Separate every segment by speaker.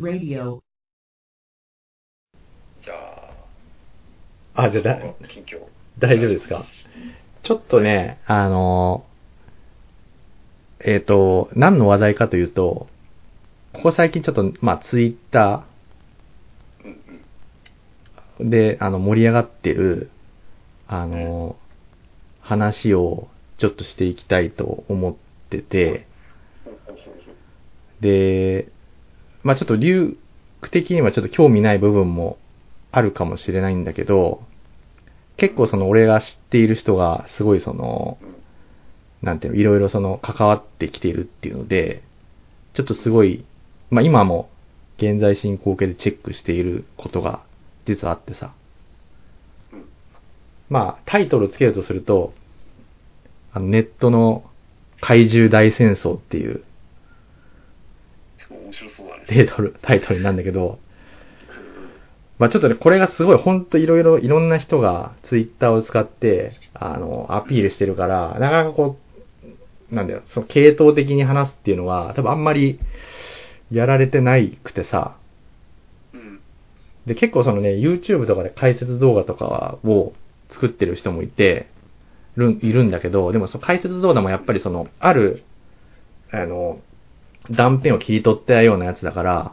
Speaker 1: Radio.
Speaker 2: じゃあ、
Speaker 3: あ、じゃあだ、
Speaker 2: 近況。
Speaker 3: 大丈夫ですか？ちょっとね、あの、えっ、と、何の話題かというと、ここ最近ちょっと、まあ、ツイッタ
Speaker 2: うんうん。
Speaker 3: ーで、あの、盛り上がってる、あの、話をちょっとしていきたいと思ってて、で、まあちょっと流区的にはちょっと興味ない部分もあるかもしれないんだけど、結構その俺が知っている人がすごいその、なんていうの、いろいろその関わってきているっていうので、ちょっとすごい、まあ今も現在進行形でチェックしていることが実はあってさ。まあタイトルをつけるとすると、あのネットの怪獣大戦争っていう
Speaker 2: 面白そうだね。
Speaker 3: タイトル、タイトルなんだけど、まあちょっとね、これがすごいほんといろいろ、いろんな人がツイッターを使って、あの、アピールしてるから、なかなかこう、なんだよ、その系統的に話すっていうのは、多分あんまりやられてないくてさ、
Speaker 2: うん。
Speaker 3: で、結構そのね、YouTube とかで解説動画とかを作ってる人もいて、るんいるんだけど、でもその解説動画もやっぱりその、ある、あの、断片を切り取ったようなやつだから、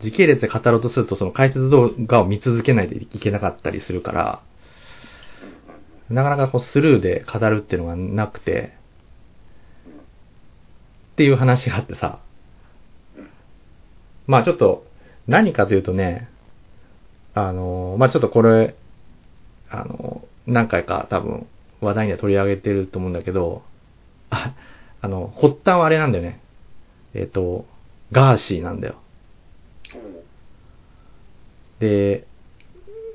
Speaker 3: 時系列で語ろうとするとその解説動画を見続けないといけなかったりするから、なかなかこうスルーで語るっていうのがなくて、っていう話があってさ、まあちょっと、何かというとね、あの、まあちょっとこれ、あの、何回か多分話題には取り上げてると思うんだけど、あ、あの、発端はあれなんだよね。えっ、と、ガーシーなんだよ。で、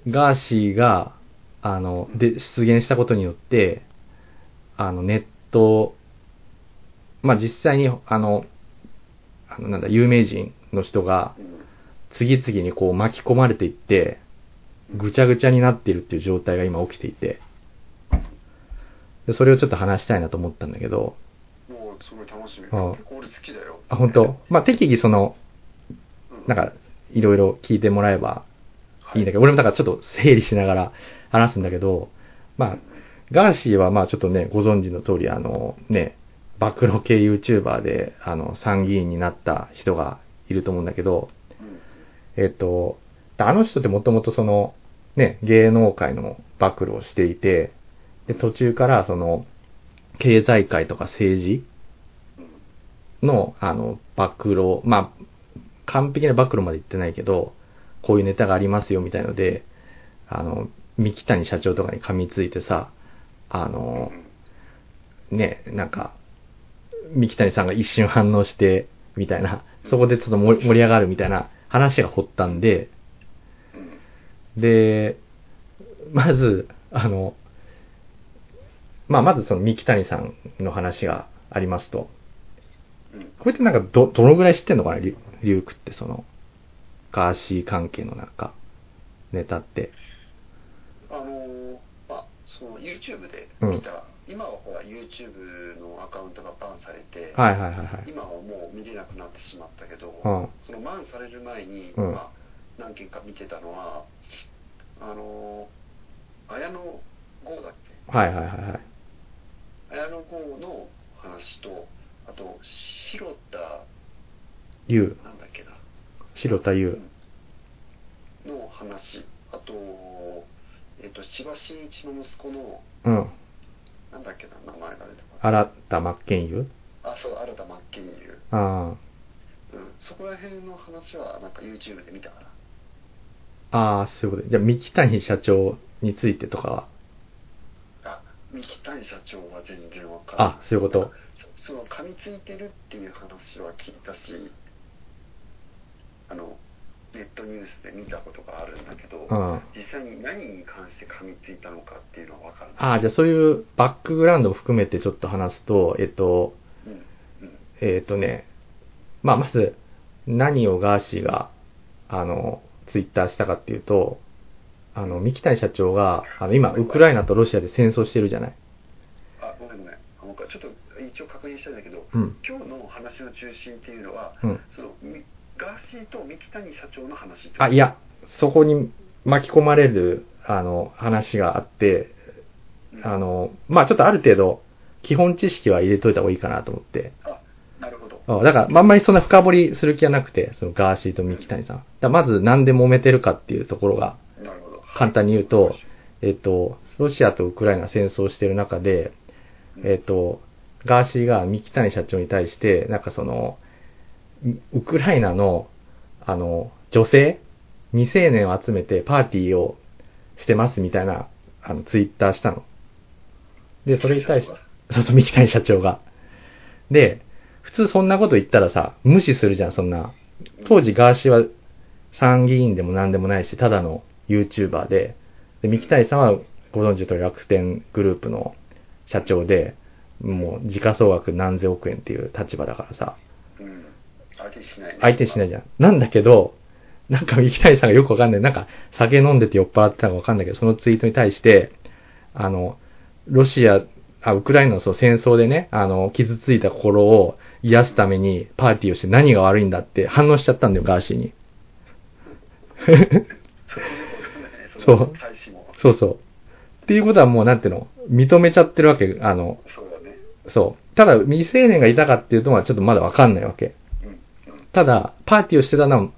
Speaker 3: ガーシーが、あの、で、出現したことによって、あの、ネット、まあ、実際に、あの、あの、なんだ、有名人の人が、次々にこう巻き込まれていって、ぐちゃぐちゃになっているっていう状態が今起きていて、それをちょっと話したいなと思ったんだけど、
Speaker 2: もうすごい楽しみ。結構俺好きだよ。
Speaker 3: あ、本当？まあ、適宜その、
Speaker 2: うん
Speaker 3: なんか、いろいろ聞いてもらえばいいんだけ
Speaker 2: ど。
Speaker 3: ど、俺もだからちょっと整理しながら話すんだけど、まあ、ガーシーはまあちょっとね、ご存知の通り、あのね、暴露系 YouTuber で、あの、参議院になった人がいると思うんだけど、
Speaker 2: うん
Speaker 3: えっと、あの人ってもともとその、ね、芸能界の暴露をしていて、で、途中からその、経済界とか政治
Speaker 2: うん
Speaker 3: の、あの、暴露、まあ、完璧な暴露まで言ってないけど、こういうネタがありますよみたいので、あの、三木谷社長とかに噛みついてさ、あの、ね、なんか、三木谷さんが一瞬反応して、みたいな、そこでちょっと盛り上がるみたいな話が発端で、
Speaker 2: うん
Speaker 3: で、でまず、あの、まあ、まずその三木谷さんの話がありますと、これってなんかど、どのぐらい知ってんのかな、リュリュウクってその、ガーシー関係のなんか、ネタって。
Speaker 2: あのーまあ、その YouTube で見た、今はほら YouTube のアカウントがバンされて、
Speaker 3: はいはいはいはい。
Speaker 2: 今はもう見れなくなってしまったけど、
Speaker 3: うん。
Speaker 2: そのバンされる前に、
Speaker 3: うん。
Speaker 2: まあ、何件か見てたのは、あのー綾野剛だっけ？
Speaker 3: はいはいはいはい。
Speaker 2: 綾野剛の話と、あと、白田、
Speaker 3: ゆう、
Speaker 2: なんだっけな、
Speaker 3: 白田ゆう。
Speaker 2: の話、あと、えっ、と、千葉真一の息子の、
Speaker 3: うん。
Speaker 2: なんだっけな、名前が出てこない。
Speaker 3: 新田真剣佑？
Speaker 2: あ、そう、新田真剣佑。
Speaker 3: あ
Speaker 2: うん、そこら辺の話は、なんか YouTube で見たから。
Speaker 3: あ。ああ、そういうことで。じゃあ、三木谷社長についてとかは、
Speaker 2: あ、三木谷社長は全然わからない。
Speaker 3: あ、そういうこと。
Speaker 2: そその噛みついてるっていう話は聞いたしあのネットニュースで見たことがあるんだけど、
Speaker 3: うん。
Speaker 2: 実際に何に関して噛みついたのかっていうのは分からない
Speaker 3: ああ、じゃあそういうバックグラウンドを含めてちょっと話すと、えっと、
Speaker 2: うんうん
Speaker 3: えっとね、まあ、まず、何をガーシーが、あの、ツイッターしたかっていうと、あの、三木谷社長が、あの、今、ウクライナとロシアで戦争してるじゃない。
Speaker 2: あごめんごめんちょっと一応確認したいんだけど
Speaker 3: うん。
Speaker 2: 今日の話の中心っていうのは、
Speaker 3: うん。
Speaker 2: そのみガーシーと三木谷社長の話
Speaker 3: あ、いや、そこに巻き込まれる、あの、話があって、
Speaker 2: うん
Speaker 3: あの、まあちょっとある程度、基本知識は入れといた方がいいかなと思って。
Speaker 2: あなるほど
Speaker 3: うんだから、まああんまりそんな深掘りする気はなくて、そのガーシーと三木谷さん。だまずなんで揉めてるかっていうところが、簡単に言うと、えっと、ロシアとウクライナが戦争してる中で、えっと、ガーシーが三木谷社長に対して、なんかその、ウウクライナの、あの、女性未成年を集めてパーティーをしてますみたいな、あの、ツイッターしたの。で、それに対して、そうそう、三木谷社長が。で、普通そんなこと言ったらさ、無視するじゃん、そんな。当時ガーシーは参議院でも何でもないし、ただの YouTuber で、で、三木谷さんはご存知の通り楽天グループの社長で、もう時価総額何千億円っていう立場だからさ、
Speaker 2: うん相手しないね
Speaker 3: 相手しないじゃん。なんだけど、なんか三木谷さんがよくわかんない。なんか酒飲んでて酔っ払ってたのかわかんないけど、そのツイートに対して、あの、ロシア、あ、ウクライナのその戦争でね、あの、傷ついた心を癒すためにパーティーをして何が悪いんだって反応しちゃったんだよ、ガーシーに。
Speaker 2: そ
Speaker 3: うそうそう。っていうことはもうなんていうの、認めちゃってるわけ。あの、
Speaker 2: そう
Speaker 3: そう。ただ未成年がいたかっていうのはちょっとまだわかんないわけ。ただ、パーティーをしてたのは、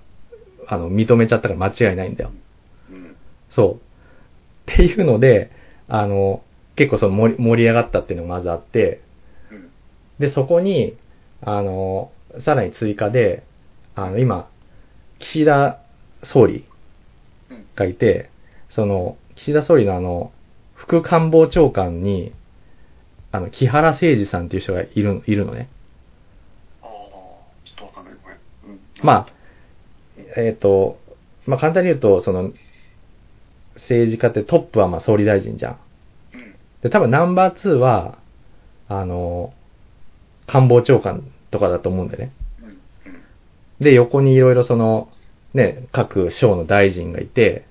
Speaker 3: あの、認めちゃったから間違いないんだよ。そう。っていうので、あの、結構その盛り上がったっていうのがまずあって、で、そこに、あの、さらに追加で、あの、今、岸田総理がいて、その、岸田総理のあの、副官房長官に、あの、木原誠二さんっていう人がいる、いるのね。
Speaker 2: ああちょっとわかんない。ごめん。うん。
Speaker 3: まあ、えっ、と、まあ簡単に言うと、その、政治家ってトップはまあ総理大臣じゃん。
Speaker 2: うん。
Speaker 3: で、多分ナンバー2は、あの、官房長官とかだと思うんだよね。で、横にいろいろその、ね、各省の大臣がいて、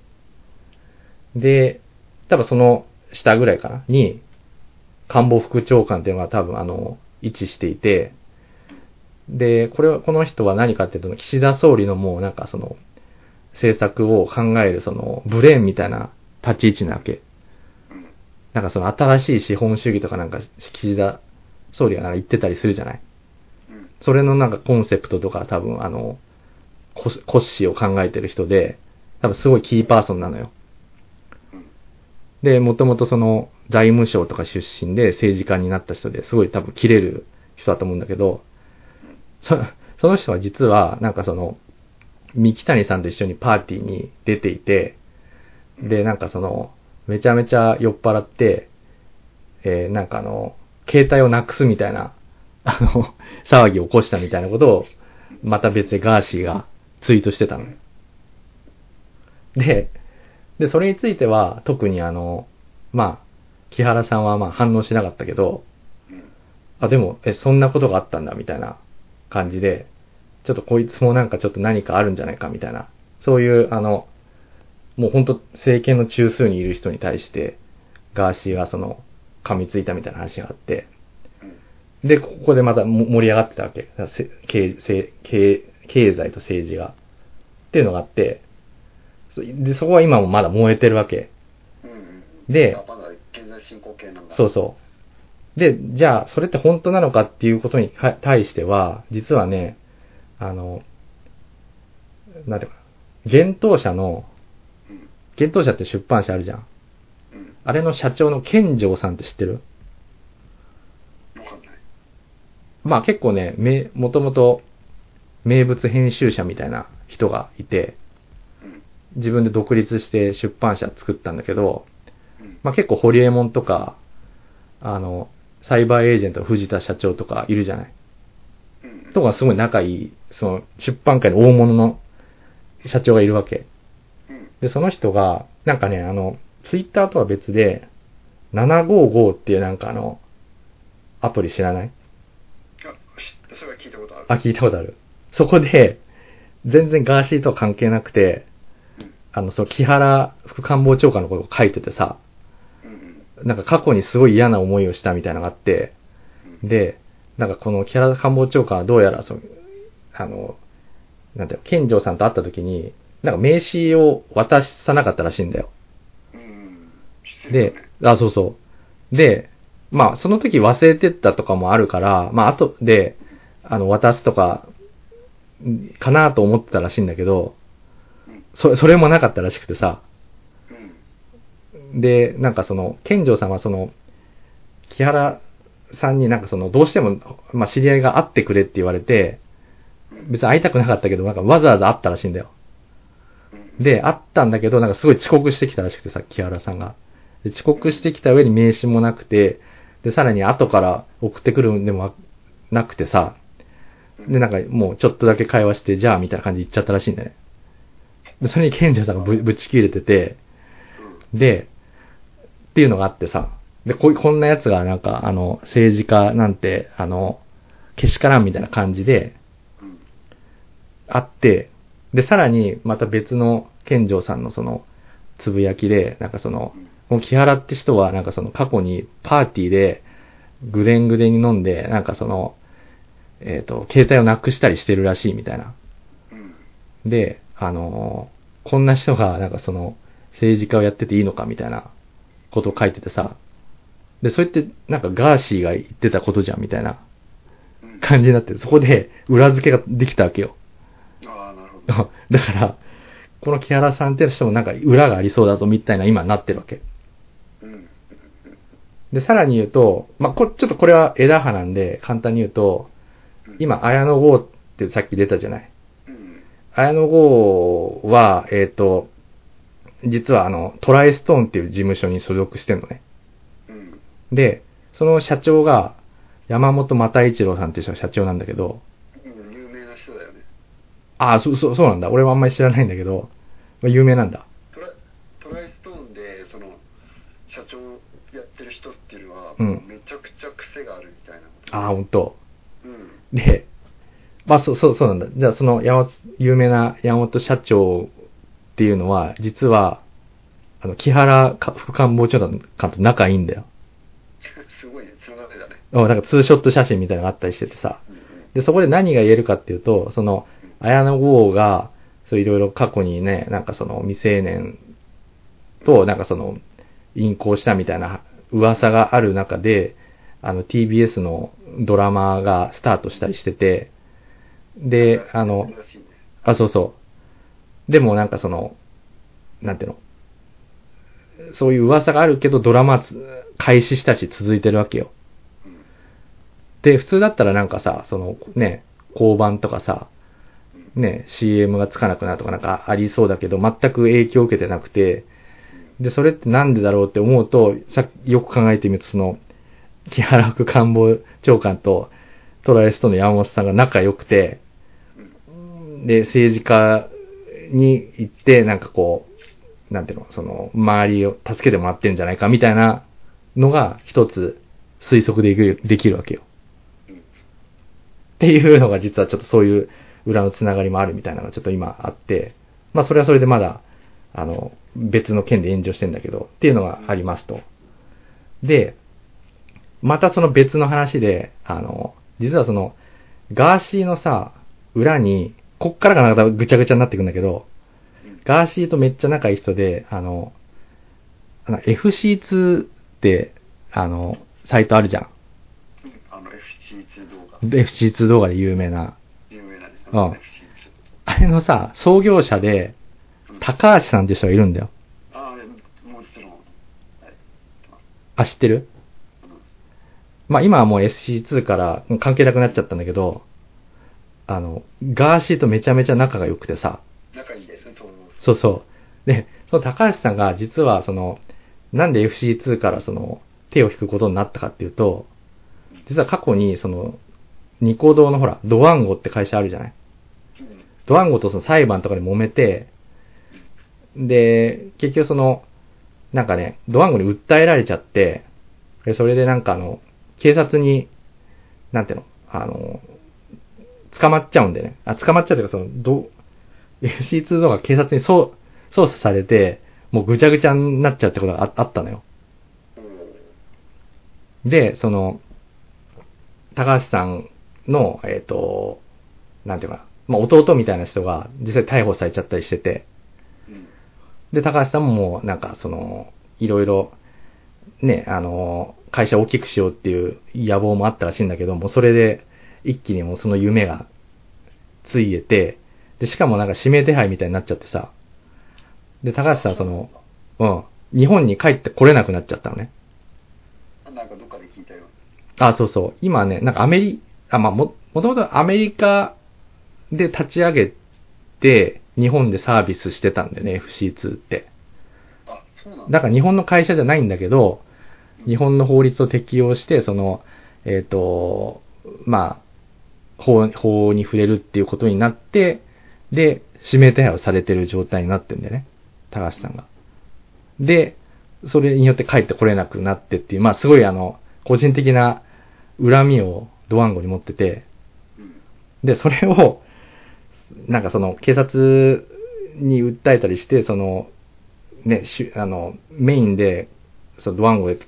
Speaker 3: で、多分その下ぐらいかな、に、官房副長官っていうのが多分あの、位置していて、で、これは、この人は何かっていうと、岸田総理のもうなんかその、政策を考えるその、ブレーンみたいな立ち位置なわけ。なんかその新しい資本主義とかなんか岸田総理がなんか言ってたりするじゃないそれのなんかコンセプトとか多分あの、コスコッシーを考えてる人で、多分すごいキーパーソンなのよ。で、もともとその財務省とか出身で政治家になった人ですごい多分切れる人だと思うんだけど、そその人は実はなんかその、三木谷さんと一緒にパーティーに出ていて、で、なんかその、めちゃめちゃ酔っ払って、えーなんかあの、携帯をなくすみたいな、あの、騒ぎを起こしたみたいなことを、また別でガーシーがツイートしてたのよ。で、で、それについては、特にあの、まあ、木原さんはまあ反応しなかったけど、
Speaker 2: うん
Speaker 3: あ、でも、え、そんなことがあったんだ、みたいな感じで、ちょっとこいつもなんかちょっと何かあるんじゃないか、みたいな。そういう、あの、もう本当政権の中枢にいる人に対して、ガーシーがその、噛みついたみたいな話があって、
Speaker 2: うん
Speaker 3: で、ここでまたも盛り上がってたわけ。せ経経経経済と政治が。っていうのがあって、そで、そこは今もまだ燃えてるわけ。で
Speaker 2: 進行形なんだ。
Speaker 3: そうそう。で、じゃあ、それって本当なのかっていうことにか対しては、実はね、あの、なんていうかな、幻冬舎の、
Speaker 2: うん。
Speaker 3: 幻冬舎って出版社あるじゃん。
Speaker 2: うん。
Speaker 3: あれの社長の健城さんって知ってる？
Speaker 2: わかんない。
Speaker 3: まあ結構ね、め、もともと名物編集者みたいな人がいて、
Speaker 2: うん。
Speaker 3: 自分で独立して出版社作ったんだけど、
Speaker 2: うん
Speaker 3: まあ結構ホリエモンとか、あの、サイバーエージェントの藤田社長とかいるじゃない。
Speaker 2: うん
Speaker 3: とかすごい仲いい、その出版界の大物の社長がいるわけ。
Speaker 2: うん
Speaker 3: で、その人が、なんかね、あの、ツイッターとは別で、755っていうなんかあの、アプリ知らない？
Speaker 2: あ知それは聞いたことある
Speaker 3: あ、聞いたことある。そこで、全然ガーシーとは関係なくて、
Speaker 2: うん
Speaker 3: あの、その木原副官房長官のことを書いててさ、なんか過去にすごい嫌な思いをしたみたいなのがあって、
Speaker 2: うん
Speaker 3: で、なんかこの木原官房長官はどうやらその、あの、なんていうの、健丈さんと会った時に、なんか名刺を渡さなかったらしいんだよ。であ、そうそう。で、まあ、その時忘れてったとかもあるから、まあ、後で、あの、渡すとか、んかなと思ってたらしいんだけど、そそれもなかったらしくてさ、
Speaker 2: うん。
Speaker 3: で、なんかその、健丈さんはその、木原さんになんかその、どうしても、まあ、知り合いが会ってくれって言われて、別に会いたくなかったけど、なんかわざわざ会ったらしいんだよ。で、会ったんだけど、なんかすごい遅刻してきたらしくてさ、木原さんが。で遅刻してきた上に名刺もなくて、で、さらに後から送ってくるんでもなくてさ、で、なんかもうちょっとだけ会話して、じゃあ、みたいな感じで言っちゃったらしいんだよね。で、それに健丈さんがぶぶち切れてて、で、っていうのがあってさ、で、ここんな奴がなんか、あの、政治家なんて、あの、けしからんみたいな感じで、あって、で、さらにまた別の健丈さんのその、つぶやきで、なんかその、この木原って人はなんかその過去にパーティーで、ぐでんぐでんに飲んで、なんかその、えっ、と、携帯をなくしたりしてるらしいみたいな。で、あのーこんな人がなんかその、政治家をやってていいのかみたいな。ことを書いててさ、で、それってなんかガーシーが言ってたことじゃんみたいな
Speaker 2: うん。
Speaker 3: 感じになってる。そこで裏付けができたわけよ。
Speaker 2: ああ、なるほど。
Speaker 3: だから、この木原さんって人もなんか裏がありそうだぞみたいな今なってるわけ。
Speaker 2: うん。
Speaker 3: で、さらに言うと、まあ、こ、ちょっとこれは枝葉なんで、簡単に言うと、今、綾野剛ってさっき出たじゃない。
Speaker 2: うん。
Speaker 3: 綾野剛は、えっ、と、実はあの、トライストーンっていう事務所に所属してんのね。
Speaker 2: うん。
Speaker 3: で、その社長が、山本又一郎さんっていう人が社長なんだけど、
Speaker 2: うん有名な人だよね。
Speaker 3: ああ、そう、そう、そうなんだ。俺はあんまり知らないんだけど、まあ、有名なんだ。
Speaker 2: トラトライストーンで、その、社長やってる人っていうのは、
Speaker 3: うん
Speaker 2: めちゃくちゃ癖があるみたいなこと。
Speaker 3: ああ、ほんと。
Speaker 2: うん。
Speaker 3: で、まあ、そう、そう、そうなんだ。じゃあ、その山本、有名な山本社長っていうのは、実は、あの、木原か副官房長官と仲いいんだよ。
Speaker 2: すごいね、つながってだね。
Speaker 3: うんなんかツーショット写真みたいなのがあったりしててさ。で、そこで何が言えるかっていうと、その、綾野剛が、そういろいろ過去にね、なんかその未成年と、なんかその、淫行したみたいな噂がある中で、あの TBS のドラマがスタートしたりしてて、で、あの、あ、そうそう。でもなんかその、なんていうの、そういう噂があるけどドラマ開始したし続いてるわけよ。で、普通だったらなんかさ、そのね、交番とかさ、ね、CM がつかなくなるとかなんかありそうだけど、全く影響を受けてなくて、で、それってなんでだろうって思うと、さよく考えてみると、その、木原副官房長官とトライストの山本さんが仲良くて、で、政治家に行って、なんかこう、なんていうの、その、周りを助けてもらってるんじゃないかみたいなのが一つ推測できるできるわけよ。っていうのが実はちょっとそういう裏のつながりもあるみたいなのがちょっと今あって、まあそれはそれでまだ、あの、別の件で炎上してんだけど、っていうのがありますと。で、またその別の話で、あの、実はその、ガーシーのさ、裏に、こっからがなんかぐちゃぐちゃになってくんだけど、
Speaker 2: うん。
Speaker 3: ガーシーとめっちゃ仲いい人で、あの、あの FC2 って、あの、サイトあるじゃん。
Speaker 2: あの FC2 動画。
Speaker 3: で FC2 動画で有名な。
Speaker 2: 有名なです
Speaker 3: うん
Speaker 2: FC2。
Speaker 3: あれのさ、創業者で、
Speaker 2: うん
Speaker 3: 高橋さんっていう人がいるんだよ。
Speaker 2: ああ、もちろん。はい。
Speaker 3: あ、知ってる？
Speaker 2: うん
Speaker 3: まあ今はもう SC2 から関係なくなっちゃったんだけど、あの、ガーシーとめちゃめちゃ仲が良くてさ、
Speaker 2: 仲いいですね、そう
Speaker 3: そうそう。で、その高橋さんが実はその、なんで FC2 からその、手を引くことになったかっていうと、実は過去にその、ニコ動のほら、ドワンゴって会社あるじゃない？
Speaker 2: うん。
Speaker 3: ドワンゴとその裁判とかで揉めて、で、結局その、なんかね、ドワンゴに訴えられちゃって、でそれでなんかあの、警察に、なんていうの、あの、捕まっちゃうんでね。あ、捕まっちゃうというか、その、ど、FC2 動画警察にそう捜査されて、もうぐちゃぐちゃになっちゃうってことがああったのよ。で、その、高橋さんの、えっ、と、なんていうかな、まあ弟みたいな人が実際逮捕されちゃったりしてて、で、高橋さんももうなんかその、いろいろ、ね、あの、会社を大きくしようっていう野望もあったらしいんだけど、もそれで一気にもうその夢がついえて、で、しかもなんか指名手配みたいになっちゃってさ、で、高橋さんその、うん、日本に帰ってこれなくなっちゃったのね。
Speaker 2: あなんかどっかで聞いたよ。
Speaker 3: あ、そうそう。今ね、なんかアメリ、あ、まあ、も、もともとアメリカで立ち上げて、日本でサービスしてたんだよね、FC2 って。
Speaker 2: あ、そうなんだ。
Speaker 3: だから日本の会社じゃないんだけど、日本の法律を適用して、その、えっ、と、まあ、法、法に触れるっていうことになって、で、指名手配をされてる状態になってんだよね。高橋さんが。で、それによって帰ってこれなくなってっていう、まあすごいあの、個人的な恨みをドワンゴに持ってて、で、それを、なんかその、警察に訴えたりして、その、ね、しあの、メインで、そのドワンゴで、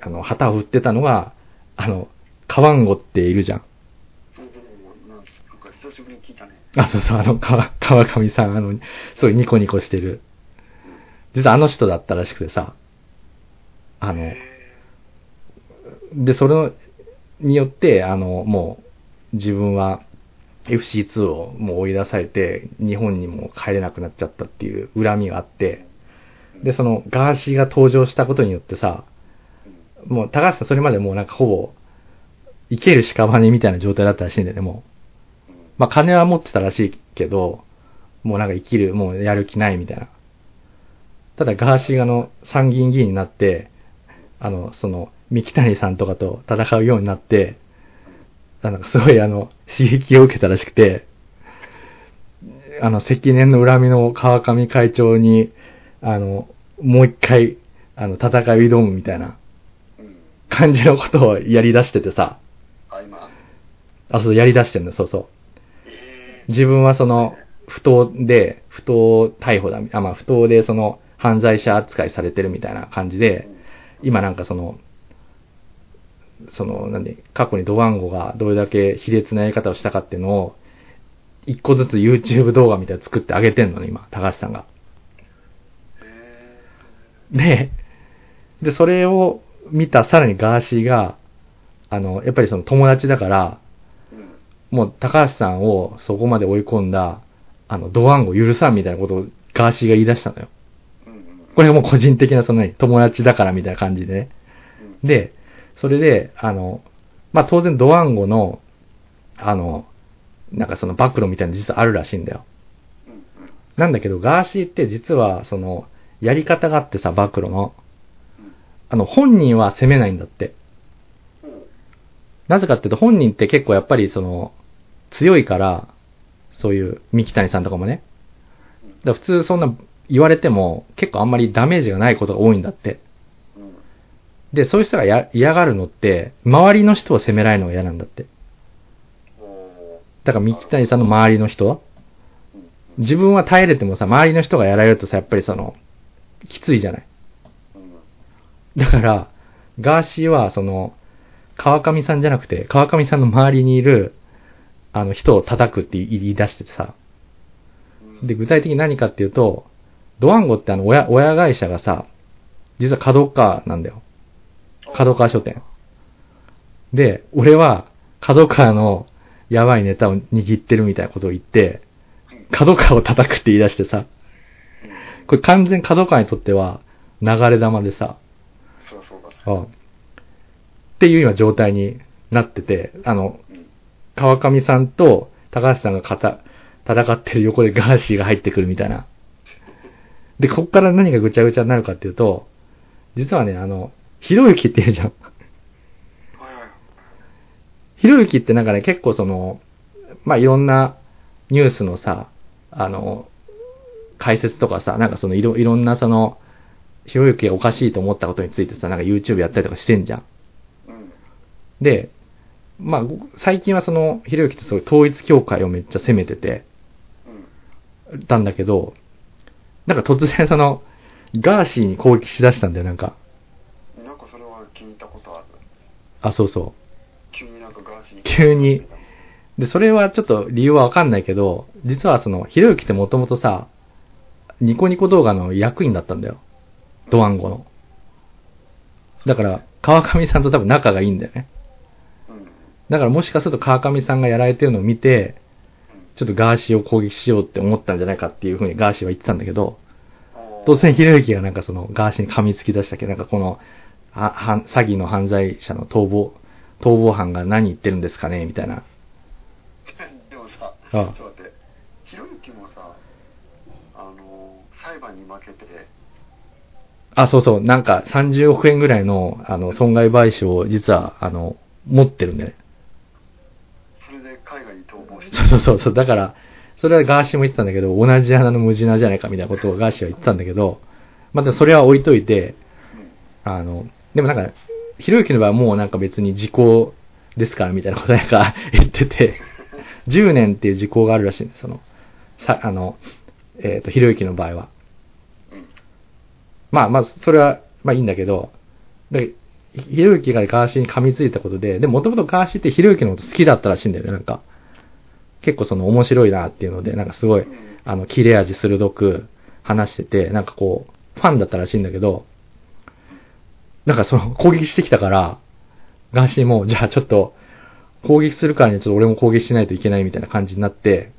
Speaker 3: あの、旗を振ってたのが、あの、カワンゴっているじゃん。
Speaker 2: 久しぶりに聞いたね。
Speaker 3: あ、そうそう、あの、川、川上さん、あの、すごいニコニコしてる。実はあの人だったらしくてさ、あの、
Speaker 2: へ
Speaker 3: で、それのによって、あの、もう、自分は FC2 をもう追い出されて、日本にも帰れなくなっちゃったっていう恨みがあって、で、その、ガーシーが登場したことによってさ、もう、高橋さんそれまでもうなんかほぼ、生ける屍みたいな状態だったらしいんだよね、もう。
Speaker 2: うん
Speaker 3: まあ、金は持ってたらしいけど、もうなんか生きる、もうやる気ないみたいな。ただ、ガーシーがあの、参議院議員になって、あの、その、三木谷さんとかと戦うようになって、なんかすごいあの、刺激を受けたらしくて、あの、積年の恨みの川上会長に、あの、もう一回、あの、戦いを挑むみたいな
Speaker 2: うん。
Speaker 3: 感じのことをやり出しててさ、
Speaker 2: あ、今？
Speaker 3: あ、そう、やり出してんの、そうそう。
Speaker 2: え
Speaker 3: 自分はその、不当で、不当逮捕だ、あ、まあ、不当でその、犯罪者扱いされてるみたいな感じ
Speaker 2: ー
Speaker 3: で、今なんかその、その、なんで、過去にドワンゴがどれだけ卑劣なやり方をしたかっていうのを、一個ずつ YouTube 動画みたいなの作ってあげてんのね、今、高橋さんが。
Speaker 2: へ
Speaker 3: で、で、それを見たさらにガーシーが、あの、やっぱりその友達だから。もう高橋さんをそこまで追い込んだ、あの、ドワンゴ許さんみたいなことをガーシーが言い出したのよ。これがもう個人的なそのね、友達だからみたいな感じでね。
Speaker 2: うん、
Speaker 3: で、それで、あの、まあ、当然ドワンゴの、あの、なんかその暴露みたいなの実はあるらしいんだよ。なんだけど、ガーシーって実は、その、やり方があってさ、暴露の。
Speaker 2: うん
Speaker 3: あの、本人は責めないんだって。なぜかっていうと、本人って結構やっぱりその、強いから、そういう、三木谷さんとかもね。だ普通そんな言われても、結構あんまりダメージがないことが多いんだって。で、そういう人がや嫌がるのって、周りの人を責められるのが嫌なんだって。だから三木谷さんの周りの人自分は耐えれてもさ、周りの人がやられるとさ、やっぱりその、きついじゃない。だから、ガーシーは、その、川上さんじゃなくて、川上さんの周りにいる、あの、人を叩くって言い出しててさ。
Speaker 2: うん。
Speaker 3: で、具体的に何かっていうと、ドワンゴってあの、親、親会社がさ、実は角川なんだよ。角川書店。で、俺は、角川のやばいネタを握ってるみたいなことを言って、角川を叩くって言い出してさ、
Speaker 2: うん。
Speaker 3: これ完全角川にとっては流れ玉でさ、
Speaker 2: そりゃそうだ
Speaker 3: あっていう今状態になってて、あの、
Speaker 2: うん
Speaker 3: 川上さんと高橋さんが戦戦ってる横でガーシーが入ってくるみたいな。で、こっから何がぐちゃぐちゃになるかっていうと、実はね、あの、ひろゆきって言うじゃん。ひろゆきってなんかね、結構その、まあ、いろんなニュースのさ、あの、解説とかさ、なんかそのいろ、いろんなその、ひろゆきがおかしいと思ったことについてさ、なんか YouTube やったりとかしてんじゃん。
Speaker 2: うん
Speaker 3: で、まあ、最近はその、ひろゆきってすごい統一教会をめっちゃ責めてて、
Speaker 2: うん
Speaker 3: たんだけど、なんか突然その、ガーシーに攻撃しだしたんだよ、なんか。
Speaker 2: なんかそれは聞いたことある
Speaker 3: あ、そうそう。
Speaker 2: 急になんかガーシーに
Speaker 3: 急にで、それはちょっと理由はわかんないけど、実はその、ひろゆきってもともとさ、ニコニコ動画の役員だったんだよ。ドワンゴの。だから、川上さんと多分仲がいいんだよね。
Speaker 2: うん。
Speaker 3: だからもしかすると川上さんがやられてるのを見て、ちょっとガーシーを攻撃しようって思ったんじゃないかっていうふうにガーシーは言ってたんだけど、突然ひろゆきがなんかそのガーシーに噛みつき出したけ？ど、なんかこの、あ詐欺の犯罪者の逃亡、逃亡犯が何言ってるんですかね？みたいな。
Speaker 2: でもさ、ちょっと待って、ひろゆきもさ、あの、裁判に負けて、
Speaker 3: あ、そうそう、なんか30億円ぐらいの、あの、損害賠償を実は、あの、持ってるんだよね。
Speaker 2: 海外に逃亡して、
Speaker 3: そうそうそうそう。だから、それはガーシーも言ってたんだけど、同じ穴の無地なじゃないかみたいなことをガーシーは言ってたんだけど、まあ、でもそれは置いといて、
Speaker 2: うん。
Speaker 3: あの、でもなんか、ひろゆきの場合はもうなんか別に時効ですからみたいなことなんか言ってて、10年っていう時効があるらしいんです、その、さ、あの、えっ、と、ひろゆきの場合は。
Speaker 2: うん。
Speaker 3: まあまあ、それは、まあいいんだけど、で、ひろゆきがガーシーに噛みついたことで、でもともとガーシーってひろゆきのこと好きだったらしいんだよね、なんか。結構その面白いなっていうので、なんかすごい、あの、切れ味鋭く話してて、なんかこう、ファンだったらしいんだけど、なんかその攻撃してきたから、ガーシーも、じゃあちょっと、攻撃するからにはちょっと俺も攻撃しないといけないみたいな感じになって、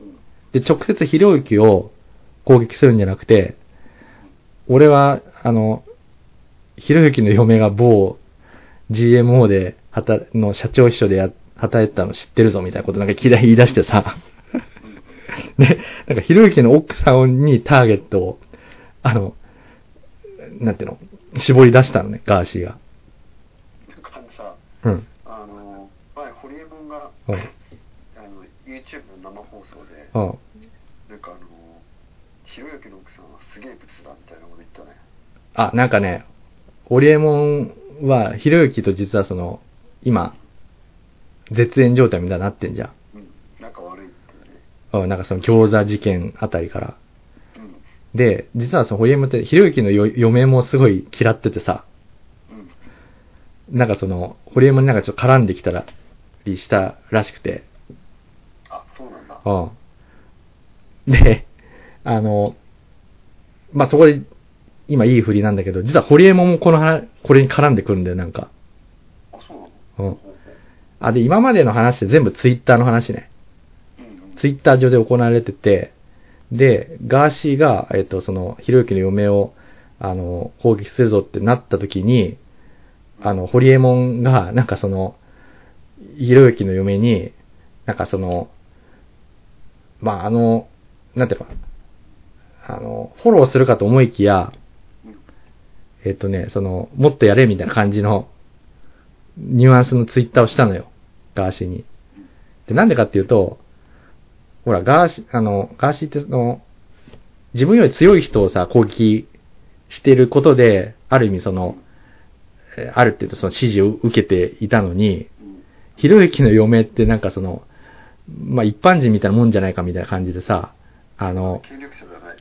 Speaker 3: で、直接ひろゆきを攻撃するんじゃなくて、俺は、あの、ひろゆきの嫁が某 GMO で、はた、の社長秘書でや、働いてたの知ってるぞみたいなことなんか嫌い言い出してさ、で、なんかひろゆきの奥さんにターゲットを、あの、なんていうの、絞り出したのね、ガーシーが。
Speaker 2: なんかあのさ、
Speaker 3: うん。
Speaker 2: あの、前、ホリエモンが、
Speaker 3: うん
Speaker 2: あの、YouTube の生放送で、
Speaker 3: うん。
Speaker 2: なんかあの、ひろゆきの奥さんはすげえブスだみたいなこと言ったね。
Speaker 3: あ、なんかね、オリエモンは、ひろゆきと実はその、今、絶縁状態みたいになってんじゃん。
Speaker 2: うん。仲悪いってね。
Speaker 3: うん、なんかその餃子事件あたりから。
Speaker 2: うん。
Speaker 3: で、実はそのホリエモンって、ひろゆきのよ嫁もすごい嫌っててさ、
Speaker 2: うん。
Speaker 3: なんかその、ホリエモンになんかちょっと絡んできたら、りしたらしくて、
Speaker 2: あ、そうなんだ。
Speaker 3: うん。で、あの、まあ、そこで、今いい振りなんだけど、実はホリエモンもこの話、これに絡んでくるんだよ、なんか。
Speaker 2: あ、そうなの？
Speaker 3: うん。あ、で、今までの話って全部ツイッターの話ね。ツイッター上で行われてて、で、ガーシーが、えっ、と、その、ひろゆきの嫁を、あの、攻撃するぞってなった時に、あの、ホリエモンが、なんかその、ひろゆきの嫁に、なんかその、まあ、あの、なんていうのかな、あの、フォローするかと思いきや、
Speaker 2: うん
Speaker 3: えっ、とね、その、もっとやれみたいな感じの、ニュアンスのツイッターをしたのよ。ガーシーに。で、なんでかっていうと、ほら、ガーシー、あの、ガーシーってその、自分より強い人をさ、攻撃してることで、ある意味その、えーあるっていうとその指示を受けていたのに、
Speaker 2: うん。
Speaker 3: ひろゆきの嫁ってなんかその、まあ、一般人みたいなもんじゃないかみたいな感じでさ、あの。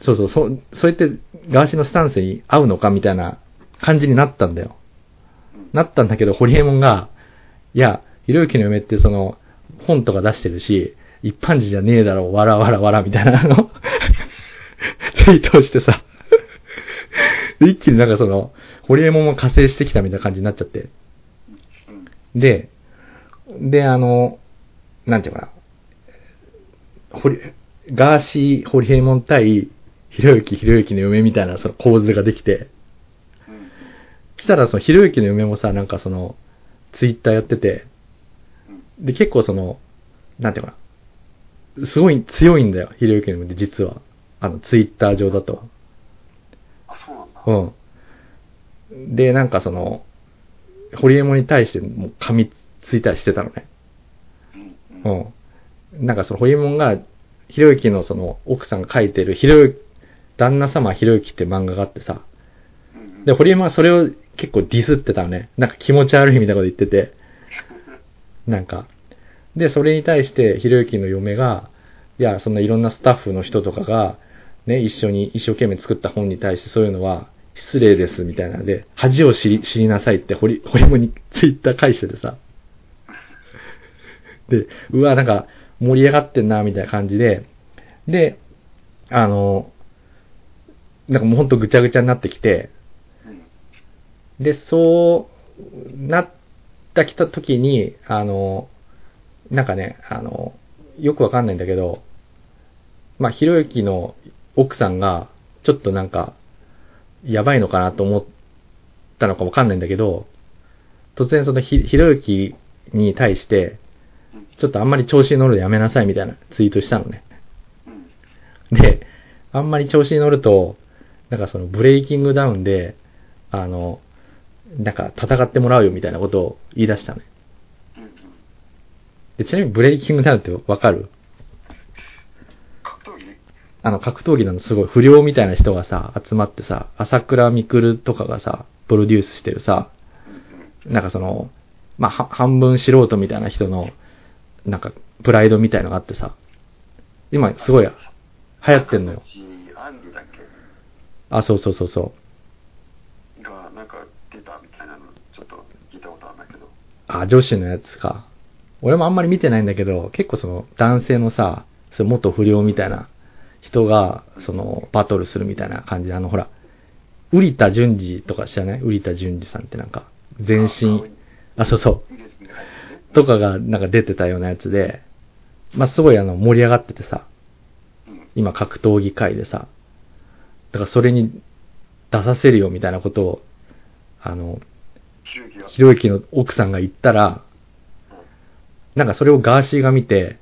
Speaker 3: そうそう、そう、そうやってガーシーのスタンスに合うのかみたいな感じになったんだよ。なったんだけど、ホリエモンが、いや、ひろゆきの嫁ってその、本とか出してるし、一般人じゃねえだろ、わらわらわらみたいなの、ツイートしてさ、一気になんかその、ホリエモンも加勢してきたみたいな感じになっちゃって。で、で、あの、なんていうかな、ホリ、ガーシー、ホリエモン対、ひろゆき、ひろゆきの嫁みたいなその構図ができて、来たらそのひろゆきの嫁もさ、なんかその、ツイッターやってて、
Speaker 2: うん。
Speaker 3: で、結構その、なんていうかな、すごい強いんだよ、ひろゆきの嫁って実は。あの、ツイッター上だと。
Speaker 2: あ、そうなんだ。
Speaker 3: うん。で、なんかその、ホリエモンに対してもう噛みついたりしてたのね。
Speaker 2: うん。うん。
Speaker 3: うん。なんかそのホリエモンが、ひろゆきのその奥さんが書いてる、ひろゆ旦那様ひろゆきって漫画があってさ、
Speaker 2: うん。
Speaker 3: で、ホリエモンはそれを結構ディスってたのね。なんか気持ち悪いみたいなこと言ってて、なんか。で、それに対してひろゆきの嫁が、いや、そんないろんなスタッフの人とかが、ね、一緒に一生懸命作った本に対してそういうのは失礼ですみたいなので、恥を知り知りなさいってホリ、ホリエモンにツイッター返しててさ。で、うわ、なんか、盛り上がってんな、みたいな感じで、で、あの、なんかもうほんとぐちゃぐちゃになってきて、で、そうなったきた時に、あの、なんかね、あの、よくわかんないんだけど、まあ、ひろゆきの奥さんが、ちょっとなんか、やばいのかなと思ったのかわかんないんだけど、突然そのひひろゆきに対して、ちょっとあんまり調子に乗るのやめなさいみたいなツイートしたのね。で、あんまり調子に乗ると、なんかそのブレイキングダウンで、あの、なんか戦ってもらうよみたいなことを言い出したのね。でちなみにブレイキングダウンってわかる？
Speaker 2: 格闘技？
Speaker 3: あの、格闘技のすごい不良みたいな人がさ、集まってさ、朝倉未来とかがさ、プロデュースしてるさ、
Speaker 2: うん。
Speaker 3: なんかその、まあ、は半分素人みたいな人の、なんか、プライドみたいのがあってさ、今すごい流行ってんのよ。。あ、そうそうそうそう。
Speaker 2: が、なんか出たみたいなの、ちょっと聞いたことあるんだけど。
Speaker 3: あ、女子のやつか。俺もあんまり見てないんだけど、結構その男性のさ、その元不良みたいな人が、そのバトルするみたいな感じで、あのほら、瓜田淳二とか知らない？瓜田淳二さんってなんか、全身、あ、そうそう。とかがなんか出てたようなやつで、まあ、すごいあの盛り上がっててさ、
Speaker 2: うん。
Speaker 3: 今格闘技界でさ、だからそれに出させるよみたいなことを、あの、
Speaker 2: ひろゆき
Speaker 3: の奥さんが言ったら、なんかそれをガーシーが見て、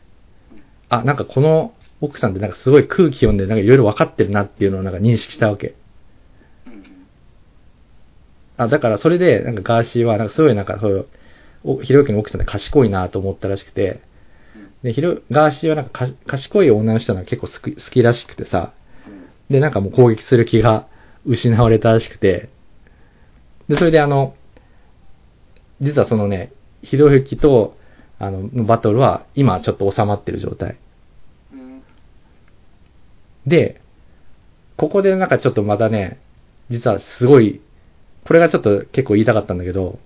Speaker 3: あ、なんかこの奥さんってなんかすごい空気読んで、なんかいろいろ分かってるなっていうのをなんか認識したわけ。あ、だからそれで、なんかガーシーは、なんかすごいなんかそういう、おひろゆきの奥さんって賢いなと思ったらしくて、
Speaker 2: うん。
Speaker 3: で、ひろ、ガーシーはなんかか賢い女の人が結構好き好きらしくてさ、
Speaker 2: うん。
Speaker 3: で、なんかもう攻撃する気が失われたらしくて、で、それであの、実はそのね、ひろゆきと、あの、のバトルは今ちょっと収まってる状態。
Speaker 2: うん。
Speaker 3: で、ここでなんかちょっとまたね、実はすごい、これがちょっと結構言いたかったんだけど、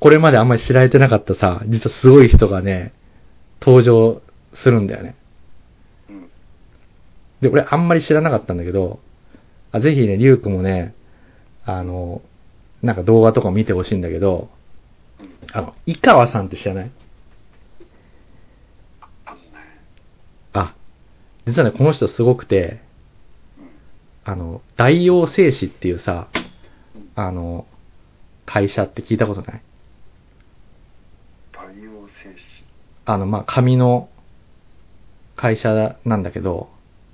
Speaker 3: これまであんまり知られてなかったさ、実はすごい人がね、登場するんだよね。
Speaker 2: うん。
Speaker 3: で、俺あんまり知らなかったんだけど、あぜひね、リュウクもね、あの、なんか動画とか見てほしいんだけど、
Speaker 2: うん。
Speaker 3: あの、井川さんって知らない？
Speaker 2: あんね。
Speaker 3: あ、実はね、この人すごくて、
Speaker 2: うん。
Speaker 3: あの、大王製紙っていうさ、
Speaker 2: うん。
Speaker 3: あの、会社って聞いたことない？
Speaker 2: 大王製紙。
Speaker 3: あの、まあ、紙の会社なんだけど、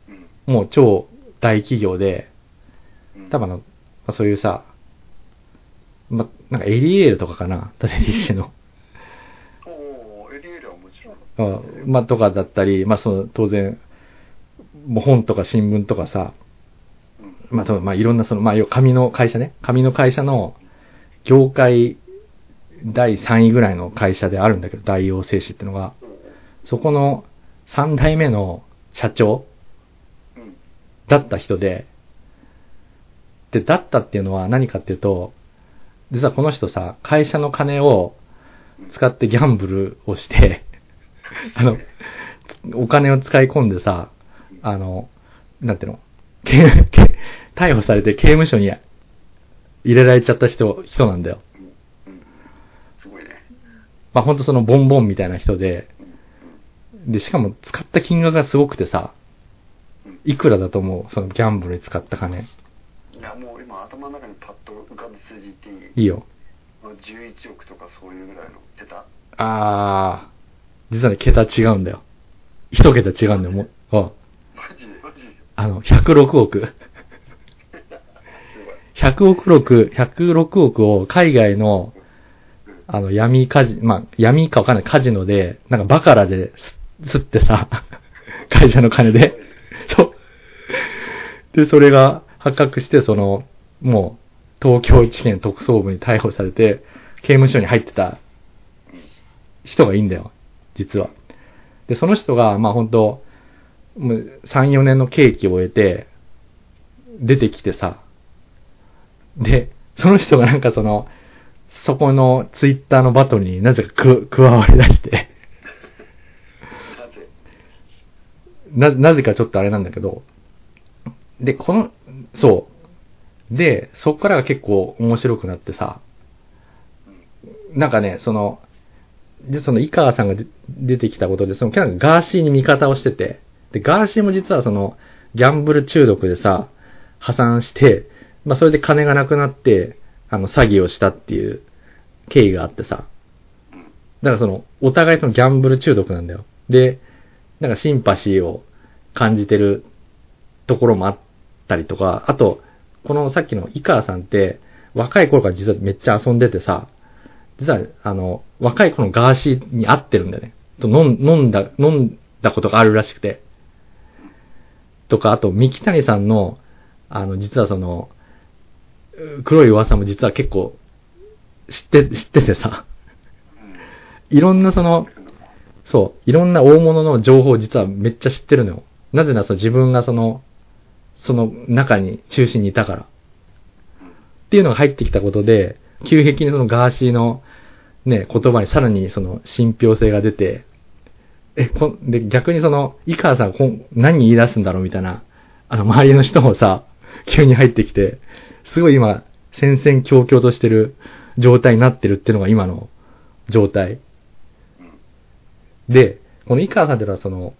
Speaker 2: うん。
Speaker 3: もう超大企業で、
Speaker 2: うん。
Speaker 3: 多分あの、まあ、そういうさ、まあ、なんかエリエールとかかな、トレディッシュの。
Speaker 2: おー、エリエールはもちろん。
Speaker 3: うんまあ、とかだったり、まあ、その、当然、もう本とか新聞とかさ、
Speaker 2: うん。
Speaker 3: まあ、多分まあ、いろんなその、まあ、紙の会社ね、紙の会社の、業界第3位ぐらいの会社であるんだけど、大王製紙ってのが、そこの3代目の社長
Speaker 2: うん。
Speaker 3: だった人で、で、だったっていうのは何かっていうと、実はこの人さ、会社の金を使ってギャンブルをして、あの、お金を使い込んでさ、あの、なんていうの、逮捕されて刑務所に入れられちゃった人、人なんだよ。
Speaker 2: すごいね。
Speaker 3: まあ、ほんとそのボンボンみたいな人で、
Speaker 2: うん。
Speaker 3: で、しかも使った金額がすごくてさ、
Speaker 2: うん。
Speaker 3: いくらだと思う？そのギャンブルに使った金。
Speaker 2: いや、もう今頭の中にパッと浮かんだ数字言っていい
Speaker 3: いいよ。
Speaker 2: まあ11億とかそういうぐらいの桁。
Speaker 3: あー、実はね、桁違うんだよ。一桁違うんだよ、もう。うん
Speaker 2: マジで？マジで？
Speaker 3: あの、106億。
Speaker 2: す
Speaker 3: 100億億、106億を海外の。あの、闇カジ、まあ、闇かわかんないカジノで、なんかバカラです、すってさ、会社の金で。そう。で、それが発覚して、その、もう、東京地検特捜部に逮捕されて、刑務所に入ってた人がいいんだよ、実は。で、その人が、まあ本当もう3、4年の刑期を終えて、出てきてさ、で、その人がなんかその、そこのツイッターのバトルになぜかく加わり出して、
Speaker 2: なぜ？
Speaker 3: な、なぜかちょっとあれなんだけど、で、この、そう。で、そっからが結構面白くなってさ、なんかね、その、で、その井川さんが出てきたことで、そのキャラがガーシーに味方をしてて、で、ガーシーも実はその、ギャンブル中毒でさ、破産して、まあそれで金がなくなって、あの、詐欺をしたっていう経緯があってさ、だからその、お互いそのギャンブル中毒なんだよ。で、なんかシンパシーを感じてるところもあったりとか、あと、このさっきの井川さんって、若い頃から実はめっちゃ遊んでてさ、実は、あの、若い子のガーシーに会ってるんだよね。と飲んだ、飲んだことがあるらしくて。とか、あと、三木谷さんの、あの、実はその、黒い噂も実は結構、知って、知っててさ、いろんなその、そう、いろんな大物の情報を実はめっちゃ知ってるのよ。なぜならその自分がその、その中に、中心にいたから。っていうのが入ってきたことで、急激にそのガーシーのね、言葉にさらにその信憑性が出て、え、こんで、逆にその、井川さんこん何言い出すんだろうみたいな、あの、周りの人もさ、急に入ってきて、すごい今、戦々恐々としてる状態になってるっていうのが今の状態。で、この井川さんっていうのはその、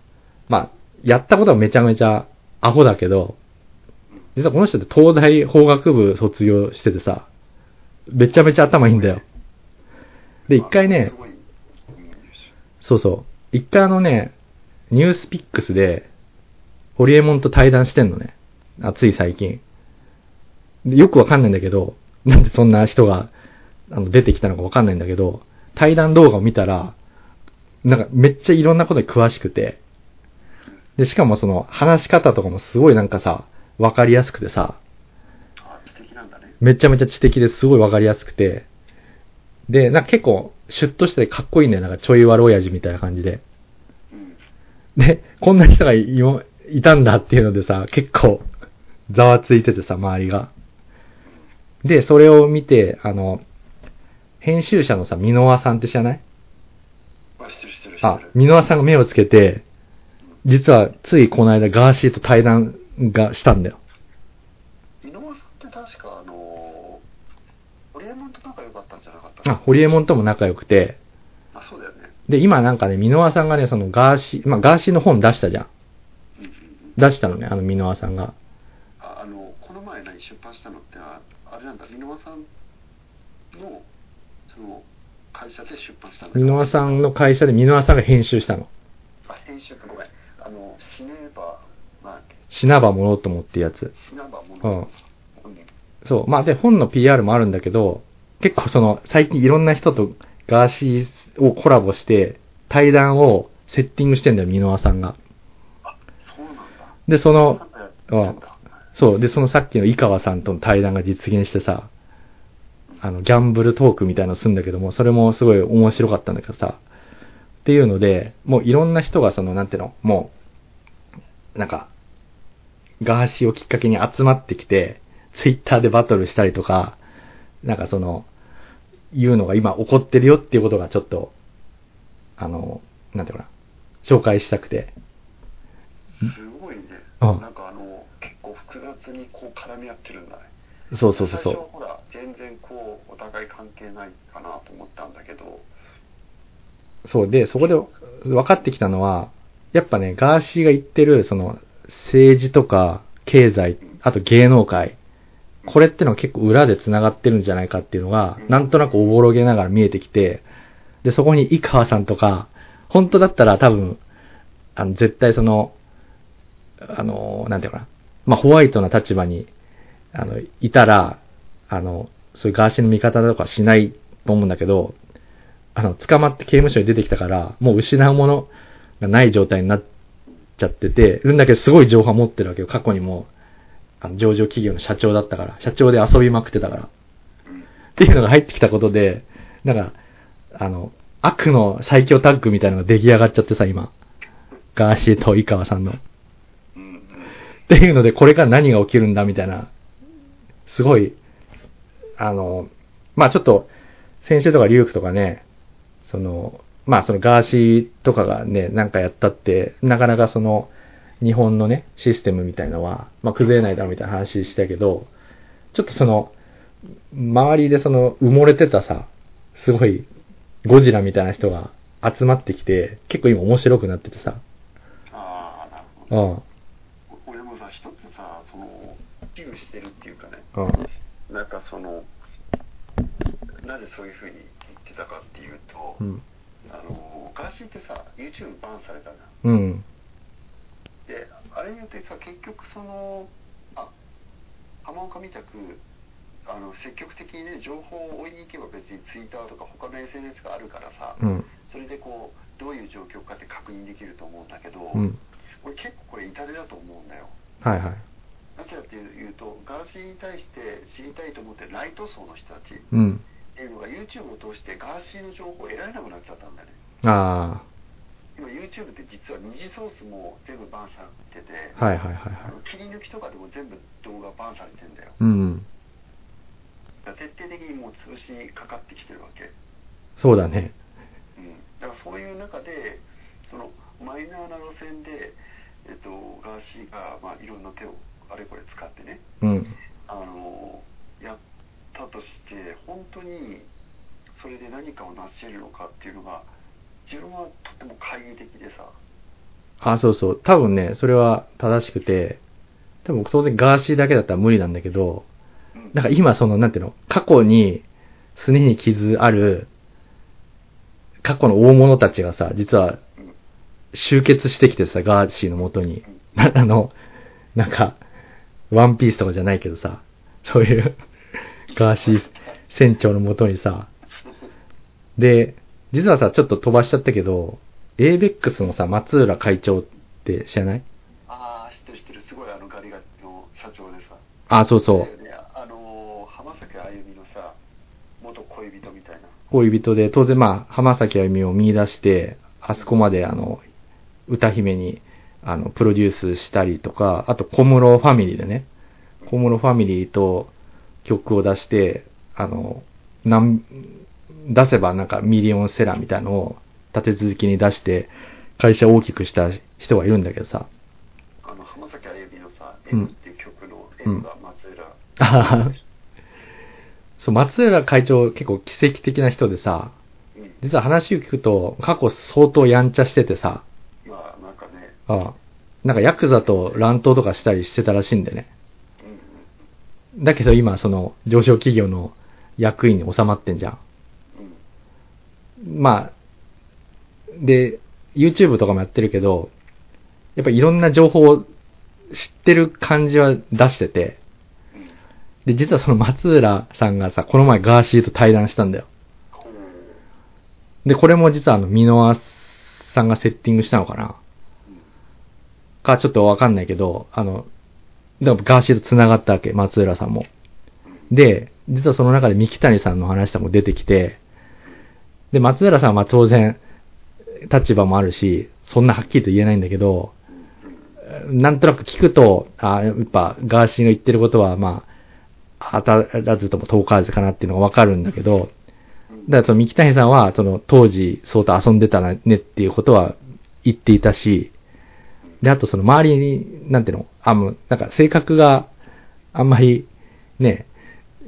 Speaker 3: まあ、やったことはめちゃめちゃアホだけど、実はこの人って東大法学部卒業しててさ、めちゃめちゃ頭いいんだよ。で、一回ね、そうそう、一回あのね、ニュースピックスで、ホリエモンと対談してんのね。あ、つい最近。よくわかんないんだけど、なんでそんな人が、あの、出てきたのかわかんないんだけど、対談動画を見たら、なんかめっちゃいろんなことに詳しくて、で、しかもその話し方とかもすごいなんかさ、わかりやすくてさ、
Speaker 2: あ、知的なんだね。
Speaker 3: めちゃめちゃ知的ですごいわかりやすくて、で、なんか結構シュッとしてかっこいいんだよ。なんかちょい悪親父みたいな感じで。
Speaker 2: うん。
Speaker 3: で、こんな人がいよいたんだっていうのでさ、結構ざわついててさ、周りが。で、それを見て、あの、編集者のさ、箕輪さんって知らない？
Speaker 2: あ、知ってる知ってる知
Speaker 3: あ
Speaker 2: ってる。、
Speaker 3: 箕輪さんが目をつけて、実はついこの間ガーシーと対談がしたんだよ。
Speaker 2: 井上さんって確かあのー、ホリエモンと仲良かったんじゃなかった？
Speaker 3: あ、ホリエモンとも仲良くて、
Speaker 2: あ、そうだよね。
Speaker 3: で、今なんかね、箕輪さんがね、そのガーシー、まあガーシーの本出したじゃん。
Speaker 2: うんうんうん。
Speaker 3: 出したのね、あの箕輪さんが。
Speaker 2: あ、あの、この前何出版したのって、ああれなんだ、箕輪さんの、その、会社で出版したの？
Speaker 3: 箕輪さんの会社で箕輪さんが編集したの。
Speaker 2: あ、編集かごめん。あの、死ねば、まあ、
Speaker 3: 死なばものともってやつ。
Speaker 2: 死なばも
Speaker 3: うん
Speaker 2: の。うん。
Speaker 3: そう。まあで、本の PR もあるんだけど、結構その、最近いろんな人とガーシーをコラボして、対談をセッティングしてんだよ、箕輪さんが。
Speaker 2: あ、そうなんだ。
Speaker 3: で、その
Speaker 2: なん、
Speaker 3: そう。で、そのさっきの井川さんとの対談が実現してさ、あの、ギャンブルトークみたいなのするんだけども、それもすごい面白かったんだけどさ、っていうので、もういろんな人がその、なんていうの、もう、なんか、ガーシーをきっかけに集まってきて、ツイッターでバトルしたりとか、なんかその、いうのが今起こってるよっていうことがちょっと、あの、なんていうのかな、紹介したくて。
Speaker 2: すごいね。
Speaker 3: うん
Speaker 2: なんかあの、結構複雑にこう絡み合ってるんだね。
Speaker 3: そうそうそうそう
Speaker 2: 最初。はほら、全然こう、お互い関係ないかなと思ったんだけど、
Speaker 3: そうで、そこで分かってきたのは、やっぱね、ガーシーが言ってる、その、政治とか、経済、あと芸能界、これってのは結構裏で繋がってるんじゃないかっていうのが、なんとなくおぼろげながら見えてきて、で、そこに井川さんとか、本当だったら多分、あの、絶対その、あの、なんていうのかな、まあ、ホワイトな立場に、あの、いたら、あの、そういうガーシーの味方とかしないと思うんだけど、あの、捕まって刑務所に出てきたから、もう失うものがない状態になっちゃってて、るんだけどすごい情報持ってるわけよ。過去にも、あの、上場企業の社長だったから、社長で遊びまくってたから。っていうのが入ってきたことで、なんか、あの、悪の最強タッグみたいなのが出来上がっちゃってさ、今。ガーシーと井川さんの。っ。ていうので、これから何が起きるんだみたいな、すごい、あの、まあちょっと、先週とかリュークとかね、その、まあそのガーシーとかがね、なんかやったって、なかなかその、日本のね、システムみたいのは、まあ、崩れないだろうみたいな話したけど、ちょっとその、周りでその埋もれてたさ、すごいゴジラみたいな人が集まってきて、結構今面白くなっててさ。
Speaker 2: ああ、なるほど。
Speaker 3: うん。
Speaker 2: 俺もさ、一つさ、その、危惧してるっていうかね、
Speaker 3: うん。
Speaker 2: なんかその、なぜそういうふうに言ってたかっていうと、
Speaker 3: うん。
Speaker 2: あの、ガーシーってさ、YouTube バンされたじゃん。
Speaker 3: うん。
Speaker 2: で、あれによってさ、結局その、あ、浜岡みたく、あの、積極的にね、情報を追いに行けば別に Twitter とか他の SNS があるからさ、
Speaker 3: うん。
Speaker 2: それでこう、どういう状況かって確認できると思うんだけど、
Speaker 3: うん。
Speaker 2: 俺結構これ痛手だと思うんだよ。
Speaker 3: はいはい。
Speaker 2: なぜかっていうと、ガーシーに対して知りたいと思ってるライト層の人たちっ
Speaker 3: うん。
Speaker 2: ていうのが YouTube を通してガーシーの情報を得られなくなっちゃったんだよね。
Speaker 3: あ
Speaker 2: 今 YouTube って実は二次ソースも全部バンされてて、
Speaker 3: あ。はいはいはいは
Speaker 2: あの切り抜きとかでも全部動画バンされてんだよ。
Speaker 3: い。うん。
Speaker 2: 徹底的にもう潰しかかってきてるわけ。
Speaker 3: そうだね。
Speaker 2: うん。だからそういう中で、そのマイナーな路線で、えっと、ガーシーが、まあ、いろんな手をあれこれ使ってね、
Speaker 3: うん。
Speaker 2: あのやったとして本当にそれで何かを成し得るのかっていうのが自分はとっても懐疑的でさ
Speaker 3: あ、そうそう。多分ね、それは正しくて、多分当然ガーシーだけだったら無理なんだけど、
Speaker 2: うん
Speaker 3: なんか今その、なんていうの、過去に、すねに傷ある、過去の大物たちがさ、実は
Speaker 2: うん
Speaker 3: 集結してきてさ、ガーシーの元に。な あの、なんか、ワンピースとかじゃないけどさ、そういう、ガーシー船長の元にさ、で、実はさ、ちょっと飛ばしちゃったけど、ABEX のさ、松浦会長って知らない？
Speaker 2: ああ知ってる知ってる。すごいあのガリガリの社長でさ。
Speaker 3: あ、そうそう。
Speaker 2: あの浜崎あゆみのさ元恋人みたいな。
Speaker 3: 恋人で、当然まあ、浜崎あゆみを見出して、あそこまであの、歌姫に、あの、プロデュースしたりとか、あと小室ファミリーでね、小室ファミリーと曲を出して、あの、なん、出せばなんかミリオンセラーみたいのを立て続きに出して、会社を大きくした人がいるんだけどさ、
Speaker 2: あの浜崎あゆみのさ「
Speaker 3: うん。
Speaker 2: M」っていう曲の M が松浦、
Speaker 3: そう、松浦会長結構奇跡的な人でさ、
Speaker 2: うん。
Speaker 3: 実は話を聞くと、過去相当やんちゃしててさ、
Speaker 2: まあなんかね。
Speaker 3: ああなんかヤクザと乱闘とかしたりしてたらしいんでね。だけど今、その、上昇企業の役員に収まってんじゃん。まあ、で、YouTube とかもやってるけど、やっぱいろんな情報を知ってる感じは出してて、で、実はその松浦さんがさ、この前ガーシーと対談したんだよ。で、これも実はあの、ミノアさんがセッティングしたのかなかちょっとわかんないけど、あの、でもガーシーと繋がったわけ、松浦さんも。で、実はその中で三木谷さんの話とかも出てきて、で、松浦さんは当然、立場もあるし、そんなはっきりと言えないんだけど、なんとなく聞くと、あやっぱガーシーが言ってることは、まあ、当たらずとも遠からずかなっていうのがわかるんだけど、だからその三木谷さんは、その当時相当遊んでたねっていうことは言っていたし、で、あとその周りに、なんていうの、あ、もう、なんか性格があんまりね、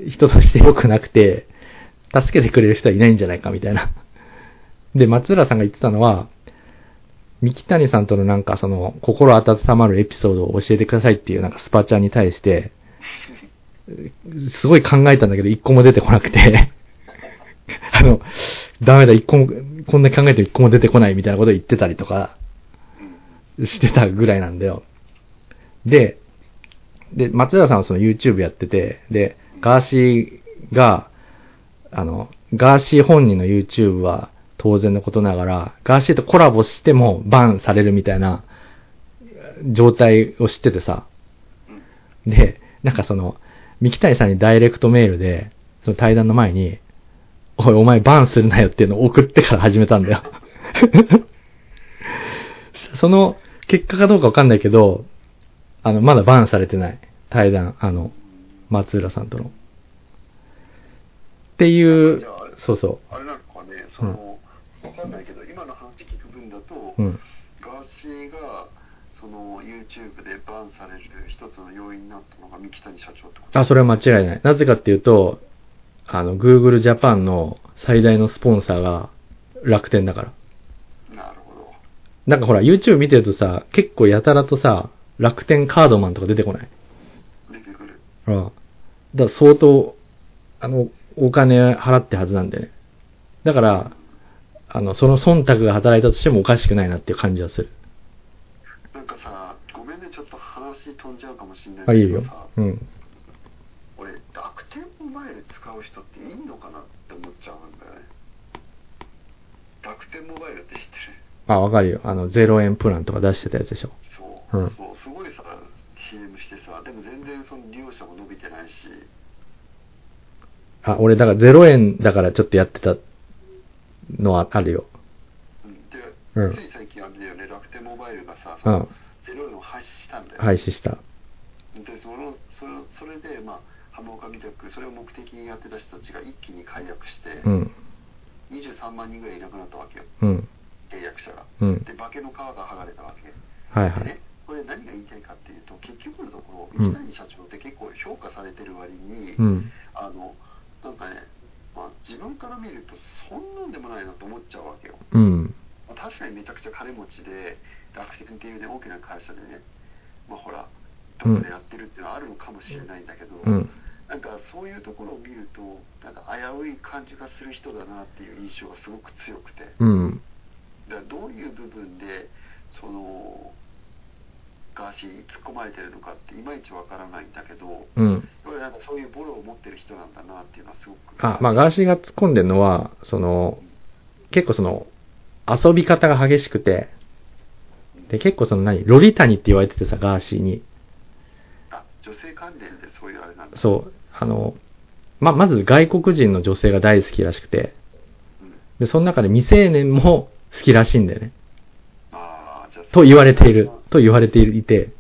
Speaker 3: 人として良くなくて、助けてくれる人はいないんじゃないかみたいな。で、松浦さんが言ってたのは、三木谷さんとのなんかその心温まるエピソードを教えてくださいっていうなんかスパチャに対して、すごい考えたんだけど一個も出てこなくて、あの、ダメだ、一個も、こんなに考えて一個も出てこないみたいなことを言ってたりとかしてたぐらいなんだよ。で、で、松浦さんはその YouTube やってて、で、ガーシーが、あの、ガーシー本人の YouTube は当然のことながら、ガーシーとコラボしてもバンされるみたいな状態を知っててさ。で、なんかその、三木谷さんにダイレクトメールで、その対談の前に、おい、お前バンするなよっていうのを送ってから始めたんだよ。その結果かどうかわかんないけど、あの、まだバンされてない。対談、あの、松浦さんとの。っていうそうそ
Speaker 2: あれなのかね、その、わかんないけど、今の話聞く分だと、
Speaker 3: う。うん。
Speaker 2: ガーシーが、その YouTube でバンされる一つの要因になったのが三木谷社長ってこと？
Speaker 3: あ、それは間違いない。なぜかっていうと、あの、Google Japan の最大のスポンサーが楽天だから。
Speaker 2: な
Speaker 3: んかほら、YouTube 見てるとさ、結構やたらとさ、楽天カードマンとか出てこない？
Speaker 2: 出てくる。
Speaker 3: うん。だから相当、あの、お金払ってはずなんでね。だから、あの、その忖度が働いたとしてもおかしくないなっていう感じはする。
Speaker 2: なんかさ、ごめんね、ちょっと話飛んじゃうかもしれないん
Speaker 3: あ、いいよ
Speaker 2: だけどさ、。
Speaker 3: うん。
Speaker 2: 俺、楽天モバイル使う人っていんのかなって思っちゃうんだよね。楽天モバイルって知ってる？
Speaker 3: あ、わかるよ。あの、0円プランとか出してたやつでしょ。
Speaker 2: そう、
Speaker 3: うん
Speaker 2: そう、すごいさ、CM してさ、でも全然その利用者も伸びてないし、
Speaker 3: あ、俺だから0円だからちょっとやってたのはあるよ。
Speaker 2: うんで、
Speaker 3: うん
Speaker 2: つい最近あれだよね、楽天モバイルがさ、
Speaker 3: うん
Speaker 2: その。0円を廃止したんだよ。
Speaker 3: 廃止した。
Speaker 2: でそのそれそれで、まあ、浜岡みたくそれを目的にやってた人たちが一気に解約して、
Speaker 3: うん。
Speaker 2: 23万人ぐらいいなくなったわけよ
Speaker 3: うん。
Speaker 2: 契約者が
Speaker 3: うん。
Speaker 2: で化けの皮が剥がれたわけ
Speaker 3: はいはい。
Speaker 2: でねこれ何が言いたいかっていうと結局のところ
Speaker 3: うん
Speaker 2: 三谷社長って結構評価されてる割に、
Speaker 3: うん。
Speaker 2: あのなんかね、まあ、自分から見るとそんなんでもないなと思っちゃうわけよ、
Speaker 3: うん。
Speaker 2: まあ確かにめちゃくちゃ金持ちで楽天っていうね大きな会社でねまあほらどこでやってるっていうのはあるのかもしれないんだけど、
Speaker 3: うん。
Speaker 2: なんかそういうところを見るとなんか危うい感じがする人だなっていう印象がすごく強くて
Speaker 3: うん。
Speaker 2: だからどういう部分でそのガーシーに突っ込まれてるのかっていまいちわからないんだけど
Speaker 3: うん。
Speaker 2: なんかそういうボロを持ってる人なんだなっていうのはすごく
Speaker 3: あ、まあ、ガーシーが突っ込んでるのは、その、結構その、遊び方が激しくて、で、結構その何、ロリタニって言われててさ、ガーシーに。
Speaker 2: あ女性関連でそういうあれなんだ
Speaker 3: そう、あの、ま、まず外国人の女性が大好きらしくて、
Speaker 2: うん、
Speaker 3: で、その中で未成年も好きらしいんだよね。
Speaker 2: ああじゃあ
Speaker 3: と言われている、と言われていて、
Speaker 2: ウ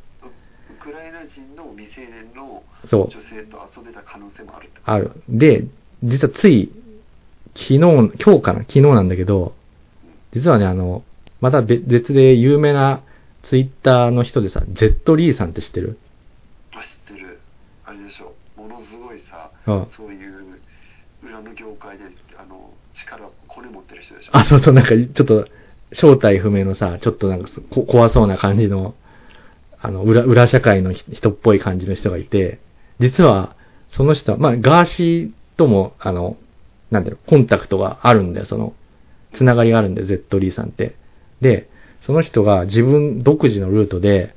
Speaker 2: クライナ人の未成年の女性と遊んでた可能性もある
Speaker 3: ある。で、実はつい、昨日、今日かな？昨日なんだけど、実はね、あの、また別別で有名なツイッターの人でさ、ゼットリーさんって知ってる？
Speaker 2: あ知ってる。あれでしょ。ものすごいさ
Speaker 3: うん。
Speaker 2: そういう裏の業界であの力コ持ってる人でしょ
Speaker 3: あ、そうそう、なんかちょっと正体不明のさ、ちょっとなんかこ怖そうな感じの、あの、裏、裏社会の人っぽい感じの人がいて、実は、その人は、まあ、ガーシーとも、あの、なんだろう、コンタクトがあるんだよ、その、つながりがあるんだよ、ゼットリーさんって。で、その人が自分独自のルートで、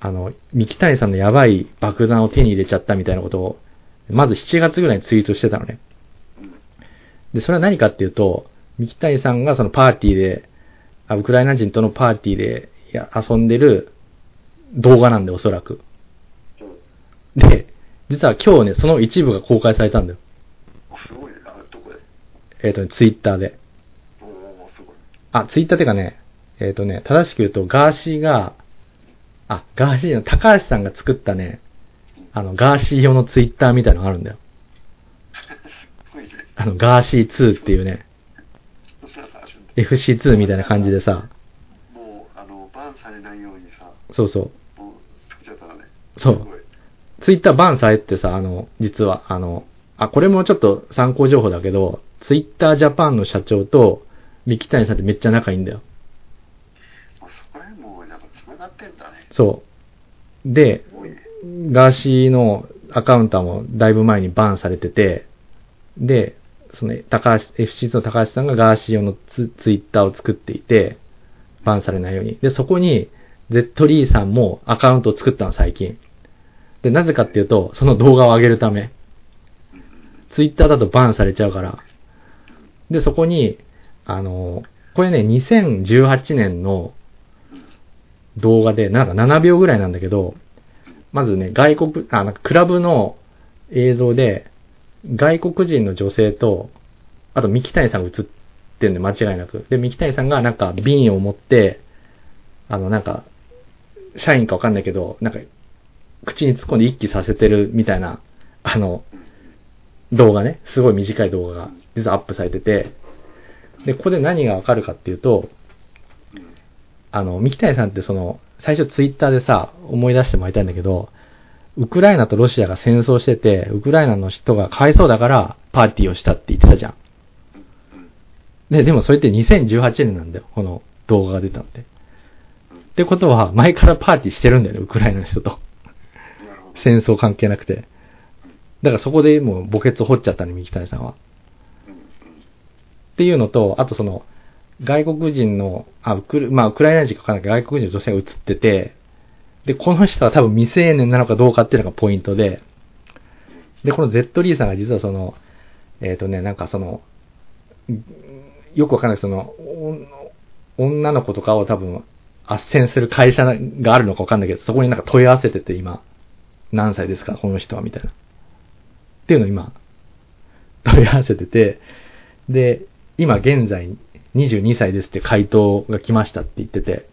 Speaker 3: あの、三木谷さんのやばい爆弾を手に入れちゃったみたいなことを、まず7月ぐらいにツイートしてたのね。
Speaker 2: うん
Speaker 3: で、それは何かっていうと、三木谷さんがそのパーティーで、あウクライナ人とのパーティーでや遊んでる動画なんで、おそらく。
Speaker 2: うん
Speaker 3: で、実は今日ね、その一部が公開されたんだよ。
Speaker 2: あすごいねあどこで？
Speaker 3: えっ、とね、ツイッターで。
Speaker 2: おおすごい
Speaker 3: あ、ツイッターってかね、えっ、とね、正しく言うと、ガーシーが、あ、ガーシーの高橋さんが作ったね、あの、ガーシー用のツイッターみたいなのがあるんだよ。あの、ガーシー2っていうね、
Speaker 2: そんなのあるんだ
Speaker 3: FC2 みたいな感じでさ、
Speaker 2: もうあのバンされないようにさ。
Speaker 3: そうそう。
Speaker 2: もう作っちゃったらね。
Speaker 3: そう。ツイッターバンされてさ、あの、実は、あの、あ、これもちょっと参考情報だけど、ツイッタージャパンの社長と、三木谷さんってめっちゃ仲いいんだよ。
Speaker 2: そこら辺もうなんか繋がってんだね。
Speaker 3: そう。で、
Speaker 2: ね。
Speaker 3: ガーシーのアカウントはもうだいぶ前にバンされてて、で、その高橋、FC の高橋さんがガーシー用のツツイッターを作っていて、バンされないように。で、そこに、ゼッリーさんもアカウントを作ったの、最近。で、なぜかっていうと、その動画を上げるため。ツイッターだとバンされちゃうから。で、そこに、あの、これね、2018年の動画で、なんか7秒ぐらいなんだけど、まずね、外国、あ、なんかクラブの映像で、外国人の女性と、あと三木谷さんが映ってんで、間違いなく。で、三木谷さんがなんか瓶を持って、あの、なんか、社員かわかんないけど、なんか、口に突っ込んで一気させてるみたいな、あの、動画ね、すごい短い動画が、実はアップされてて、で、ここで何がわかるかっていうと、あの、三木谷さんってその、最初ツイッターでさ、思い出してもらいたいんだけど、ウクライナとロシアが戦争してて、ウクライナの人がかわいそうだからパーティーをしたって言ってたじゃん。で、でもそれって2018年なんだよ。この動画が出たって。ってことは、前からパーティーしてるんだよね、ウクライナの人と。戦争関係なくて。だからそこでもう墓穴を掘っちゃったね、三木谷さんは。っていうのと、あとその、外国人の、あ、ウクラまあ、ウクライナ人かかんないけど、外国人の女性が映ってて、で、この人は多分未成年なのかどうかっていうのがポイントで、で、この Z リーさんが実はその、えっ、とね、なんかその、よくわかんないその、女の子とかを多分、斡旋する会社があるのかわかんないけど、そこになんか問い合わせてて今、何歳ですか、この人は、みたいな。っていうのを今、問い合わせてて、で、今現在22歳ですって回答が来ましたって言ってて、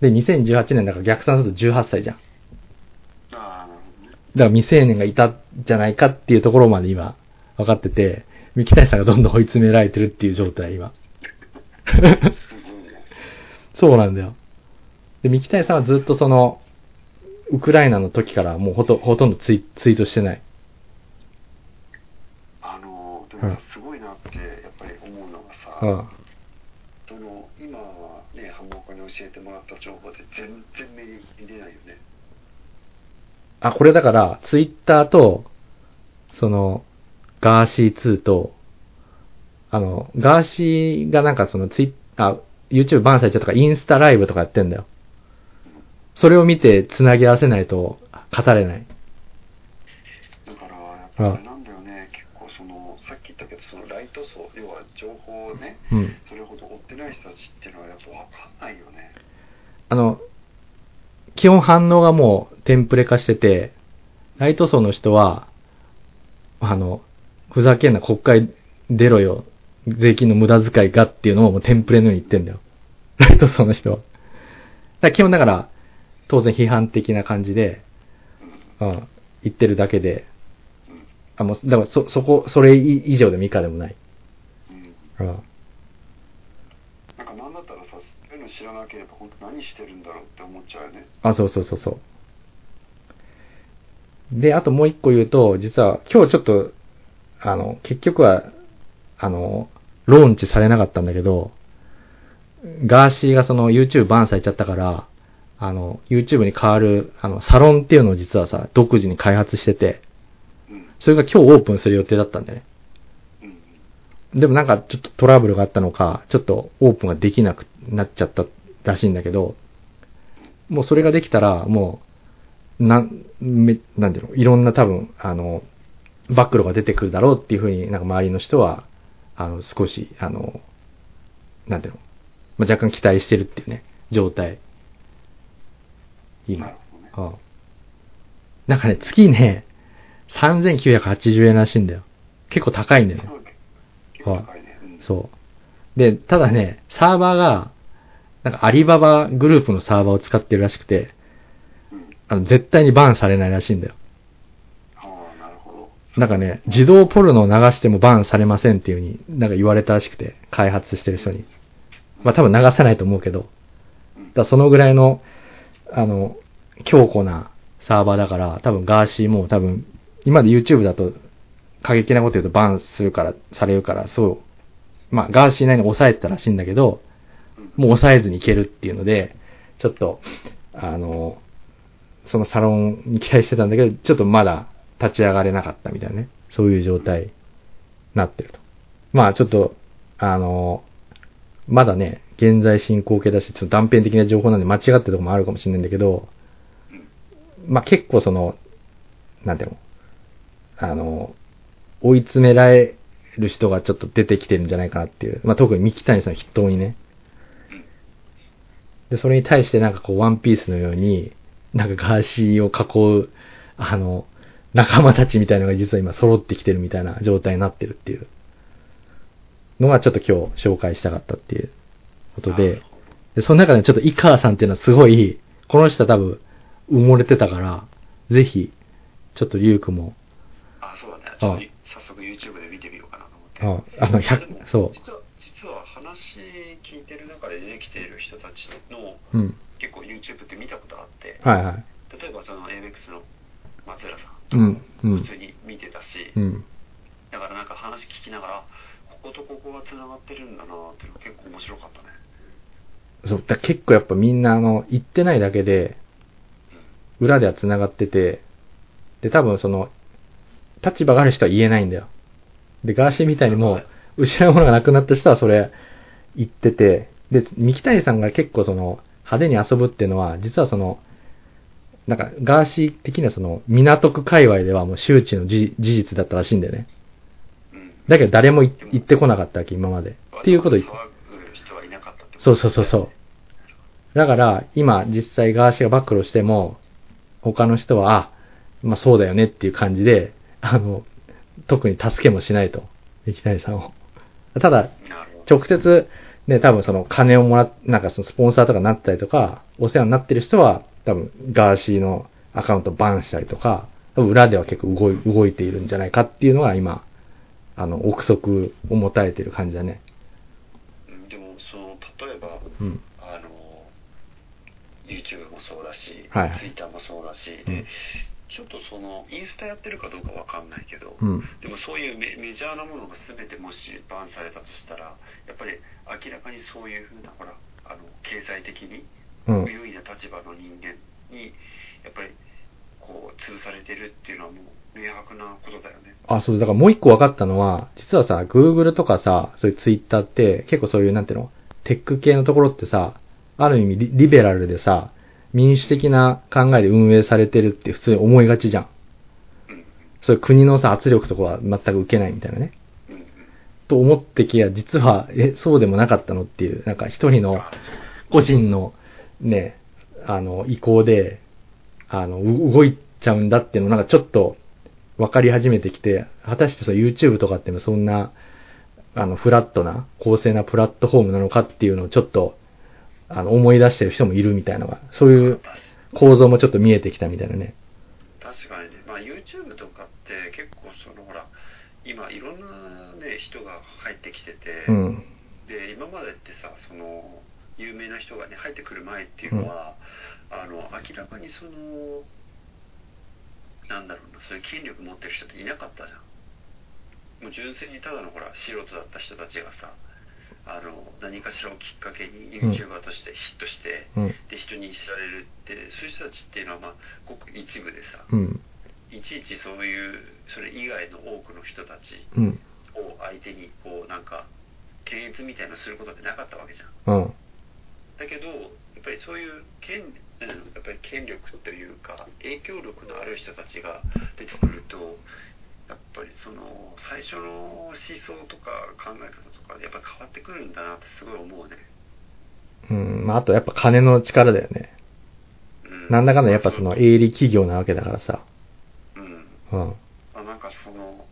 Speaker 3: で、2018年だから逆算すると18歳じゃん。だか
Speaker 2: ああ、なるほどね。
Speaker 3: ら未成年がいたんじゃないかっていうところまで今、分かってて、三木谷さんがどんどん追い詰められてるっていう状態、今。そうなんだよ。で、三木谷さんはずっとその、ウクライナの時からもうほとほとんどツイツイートしてない。
Speaker 2: あの、でもさすごいなって、やっぱり思うのがさ、
Speaker 3: うん。
Speaker 2: えてもらった情報で全然目に出ないよね。
Speaker 3: あ、これだから、ツイッターと、その、ガーシー2と、あの、ガーシーがなんかそのツイあ、YouTube バンされちゃったからインスタライブとかやってんだよ。それを見て繋ぎ合わせないと語れない。
Speaker 2: だから、やっぱりなんだよね、結構その、さっき言ったけど、そのライト層、要は情報をね、
Speaker 3: うん。
Speaker 2: それほど追ってない人たちっていうのはやっぱわかんないよね。
Speaker 3: あの、基本反応がもうテンプレ化してて、ライト層の人は、あの、ふざけんな国会出ろよ、税金の無駄遣いがっていうのをもうテンプレのように言ってんだよ。ライト層の人は。だ基本だから、当然批判的な感じで、うん、言ってるだけで、あ、もう、だからそ、そこ、それ以上でも以下でもない。
Speaker 2: うん。
Speaker 3: うん。
Speaker 2: なんかなんだったらさ、そういうの知らなければ本当何してるんだろうって思っちゃうよね。
Speaker 3: あ、そうそうそうそう。で、あともう一個言うと、実は今日ちょっと、あの、結局は、あの、ローンチされなかったんだけど、ガーシーがその YouTube バンされちゃったから、あの、YouTube に変わる、あの、サロンっていうのを実はさ、独自に開発してて、
Speaker 2: うん。
Speaker 3: それが今日オープンする予定だったんだよね。
Speaker 2: うん。
Speaker 3: でもなんかちょっとトラブルがあったのか、ちょっとオープンができなくなっちゃったらしいんだけど、もうそれができたら、もう、なん、め、なんていうの、いろんな多分、あの、暴露が出てくるだろうっていうふうになんか周りの人は、あの、少し、あの、なんていうの、まあ、若干期待してるっていうね、状態。今
Speaker 2: なる。ほどね。
Speaker 3: うん。なんかね、月ね、3980円らしいんだよ。結構高いんだよね。
Speaker 2: 結構高いね。うん。
Speaker 3: そう。で、ただね、サーバーが、なんかアリババグループのサーバーを使ってるらしくて、
Speaker 2: うん。
Speaker 3: あの、絶対にバンされないらしいんだよ。
Speaker 2: ああ、なるほど。
Speaker 3: なんかね、自動ポルノを流してもバンされませんっていう風になんか言われたらしくて、開発してる人に。まあ多分流さないと思うけど、
Speaker 2: うん
Speaker 3: だからそのぐらいの、あの、強固なサーバーだから、多分ガーシーも多分、今まで YouTube だと過激なこと言うとバンするから、されるから、そう、まあガーシーなりに抑えてたらしいんだけど、
Speaker 2: うん
Speaker 3: もう抑えずにいけるっていうので、ちょっと、あの、そのサロンに期待してたんだけど、ちょっとまだ立ち上がれなかったみたいなね。そういう状態になってると。まあちょっと、あの、まだね、現在進行形だし、ちょっと断片的な情報なんで間違ってるとこもあるかもしれないんだけど、まあ結構その、なんていうの、あの、追い詰められる人がちょっと出てきてるんじゃないかなっていう。まあ特に三木谷さん筆頭にね。で、それに対してなんかこう、ワンピースのように、なんかガーシーを囲う、あの、仲間たちみたいなのが実は今揃ってきてるみたいな状態になってるっていうのがちょっと今日紹介したかったっていうことで、で、その中でちょっと井川さんっていうのはすごい、この人は多分埋もれてたから、ぜひ、ちょっとリュウクも、
Speaker 2: あ、そうだね。ちょっと早速 YouTube で見てみようかなと思って。
Speaker 3: ああの、
Speaker 2: でも
Speaker 3: 100、そう、
Speaker 2: 実は、中で出てきている人たちの、
Speaker 3: うん、
Speaker 2: 結構 YouTube って見たことあって、
Speaker 3: はいはい。
Speaker 2: 例えばその ABEX の松浦さ
Speaker 3: うん
Speaker 2: ん
Speaker 3: うん
Speaker 2: 普通に見てたし、
Speaker 3: うん。
Speaker 2: だからなんか話聞きながら、こことここが繋がってるんだなっていうのが結構面白かったね。
Speaker 3: そう、だ結構やっぱみんなあの、言ってないだけで、裏では繋がってて、で、多分その、立場がある人は言えないんだよ。で、ガーシーみたいにもう、失うものがなくなった人はそれ言ってて、で、三木谷さんが結構その、派手に遊ぶっていうのは、実はその、なんか、ガーシー的にはその、港区界隈ではもう周知の事事実だったらしいんだよね。
Speaker 2: うん。うん。
Speaker 3: だけど誰も言言ってこなかったわけ、今まで。っていうことを言って。そうそうそうそう。だから、今、実際ガーシーが暴露しても、他の人は、あ、まあそうだよねっていう感じで、あの、特に助けもしないと。池谷さんを。ただ。直接、ね、多分その金をもらっ、なんかそのスポンサーとかになったりとか、お世話になってる人は、多分ガーシーのアカウントバンしたりとか、多分裏では結構動い動いているんじゃないかっていうのが今、あの、憶測を持たれている感じだね。
Speaker 2: うんでも、その、例えば、
Speaker 3: うん。
Speaker 2: あの、YouTube もそうだし、
Speaker 3: はいはい
Speaker 2: Twitter もそうだし、
Speaker 3: うん
Speaker 2: で、ちょっとその、インスタやってるかどうかわかんないけど、
Speaker 3: うん。
Speaker 2: でもそういうメメジャーなものが全てもしバンされたとしたら、やっぱり明らかにそういうふうな、ほら、あの、経済的に
Speaker 3: うん。
Speaker 2: 優位な立場の人間に、やっぱり、こう、潰されてるっていうのはもう、明白なことだよね。
Speaker 3: あ、そう、だからもう一個分かったのは、実はさ、Google とかさ、そういう Twitter って、結構そういう、なんていうの、テック系のところってさ、ある意味リリベラルでさ、民主的な考えで運営されてるって普通に思いがちじゃん。
Speaker 2: うん、
Speaker 3: そういう国のさ、圧力とかは全く受けないみたいなね。と思ってきや、実は、え、そうでもなかったのっていう、なんか一人の個人のね、あの、意向で、あの、う動いちゃうんだっていうのなんかちょっと分かり始めてきて、果たしてそう YouTube とかってそんな、あの、フラットな、公正なプラットフォームなのかっていうのをちょっと、あの、思い出してる人もいるみたいなのが、そういう
Speaker 2: 確
Speaker 3: 構造もちょっと見えてきたみたいなね。
Speaker 2: 確かにね、まあ、YouTube とかって結構そのほら今いろんな、ね、人が入ってきてて、
Speaker 3: うん。
Speaker 2: で今までってさその有名な人がね入ってくる前っていうのは、あの明らかにそのなんだろうなそういう権力持ってる人っていなかったじゃんもう純粋にただのほら素人だった人たちがさあの何かしらをきっかけに YouTuber としてヒットして、
Speaker 3: うん。
Speaker 2: で人に知られるってそういう人たちっていうのはまあごく一部でさ、
Speaker 3: うん。
Speaker 2: いちいちそういうそれ以外の多くの人たち
Speaker 3: うん。
Speaker 2: を相手にこうなんか検閲みたいなのすることってなかったわけじゃん
Speaker 3: うん。
Speaker 2: だけどやっぱりそういう権うんやっぱり権力というか影響力のある人たちが出てくるとやっぱりその最初の思想とか考え方とかでやっぱ変わってくるんだなってすごい思うね、
Speaker 3: うん。まあ、あとやっぱ金の力だよね。
Speaker 2: うん、
Speaker 3: なんだかんだやっぱその営利企業なわけだからさ。
Speaker 2: うん
Speaker 3: うん。
Speaker 2: まあ、なんかその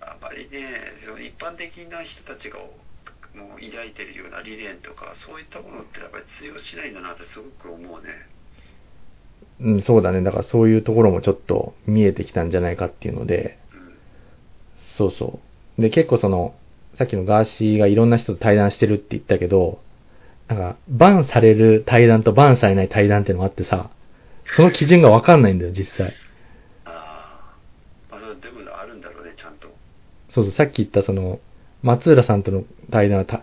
Speaker 2: あまりねその一般的な人たちがもう抱いてるような理念とかそういったものってやっぱり通用しないんだなってすごく思うね
Speaker 3: うん、そうだね。だからそういうところもちょっと見えてきたんじゃないかっていうので、
Speaker 2: うん
Speaker 3: そうそう。で、結構その、さっきのガーシーがいろんな人と対談してるって言ったけど、なんか、バンされる対談とバンされない対談っていうのがあってさ、その基準がわかんないんだよ、実際。
Speaker 2: あーまあでもあるんだろうねちゃんと
Speaker 3: そうそう、さっき言ったその、松浦さんとの対談はた、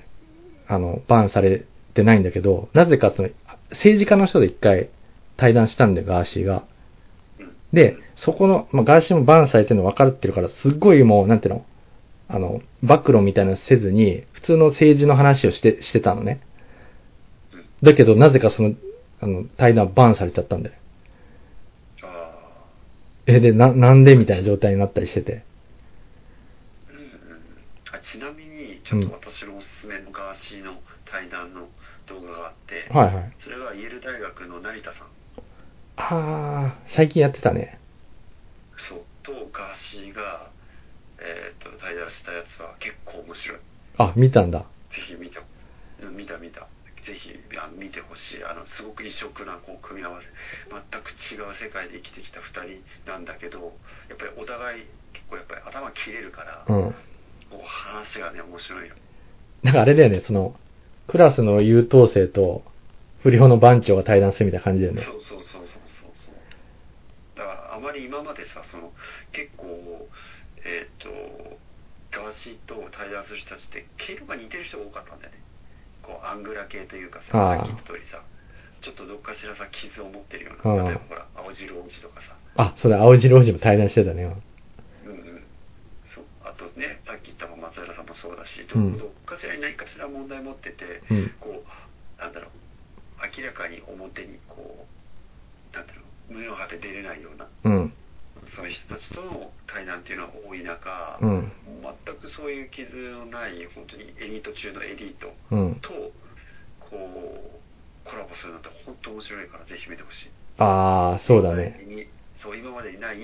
Speaker 3: あの、バンされてないんだけど、なぜかその、政治家の人で一回対談したんだよ、ガーシーが。
Speaker 2: うん
Speaker 3: で、そこの、まあ、ガーシーもバンされてるの分かってるから、すっごいもう、なんていうの、あの、暴露みたいなのせずに、普通の政治の話をして、してたのね。
Speaker 2: うん
Speaker 3: だけど、なぜかその、あの、対談はバンされちゃったんだよ。
Speaker 2: あ
Speaker 3: え、で、な、なんでみたいな状態になったりしてて。
Speaker 2: ーうんうんあちなみにちょっと私のおすすめのガーシーの対談の動画があって、
Speaker 3: はいはい。
Speaker 2: それがイェール大学の成田さん
Speaker 3: あー、最近やってたね。
Speaker 2: そうとガーシーが、えー、と対談したやつは結構面白い
Speaker 3: あ、見たんだ。
Speaker 2: ぜひ見てうん見た見たぜひあの見てほしいあのすごく異色なこう組み合わせ全く違う世界で生きてきた2人なんだけどやっぱりお互い結構やっぱり頭切れるから、こ
Speaker 3: うん。
Speaker 2: う話がね面白いよ
Speaker 3: なんかあれだよね、その、クラスの優等生と、不良の番長が対談するみたいな感じだよね。
Speaker 2: そうそうそうそうあまり今までさその結構えっ、とガーシーと対談する人たちって毛色が似てる人が多かったんだよね。こうアングラ系というかさ
Speaker 3: ああ
Speaker 2: さっき言った通りさちょっとどっかしらさ傷を持ってるような例えばほら青汁王子とかさ。
Speaker 3: あ、それ、青白王子も対談してたね。
Speaker 2: うんうん。そうあとねさっき言った松浦さんもそうだしど,、
Speaker 3: うん。
Speaker 2: どっかしらに何かしら問題持ってて、
Speaker 3: うん。
Speaker 2: こうなんだろう明らかに表にこうなんだろう胸を張って出れないような
Speaker 3: うん。
Speaker 2: そういう人たちとの対談っていうのは多い中、
Speaker 3: うん。
Speaker 2: 全くそういう傷のない本当にエリート中のエリート
Speaker 3: うん。
Speaker 2: とこうコラボするのって本当面白いからぜひ見てほしい
Speaker 3: ああ、そうだね。
Speaker 2: にそう今までにない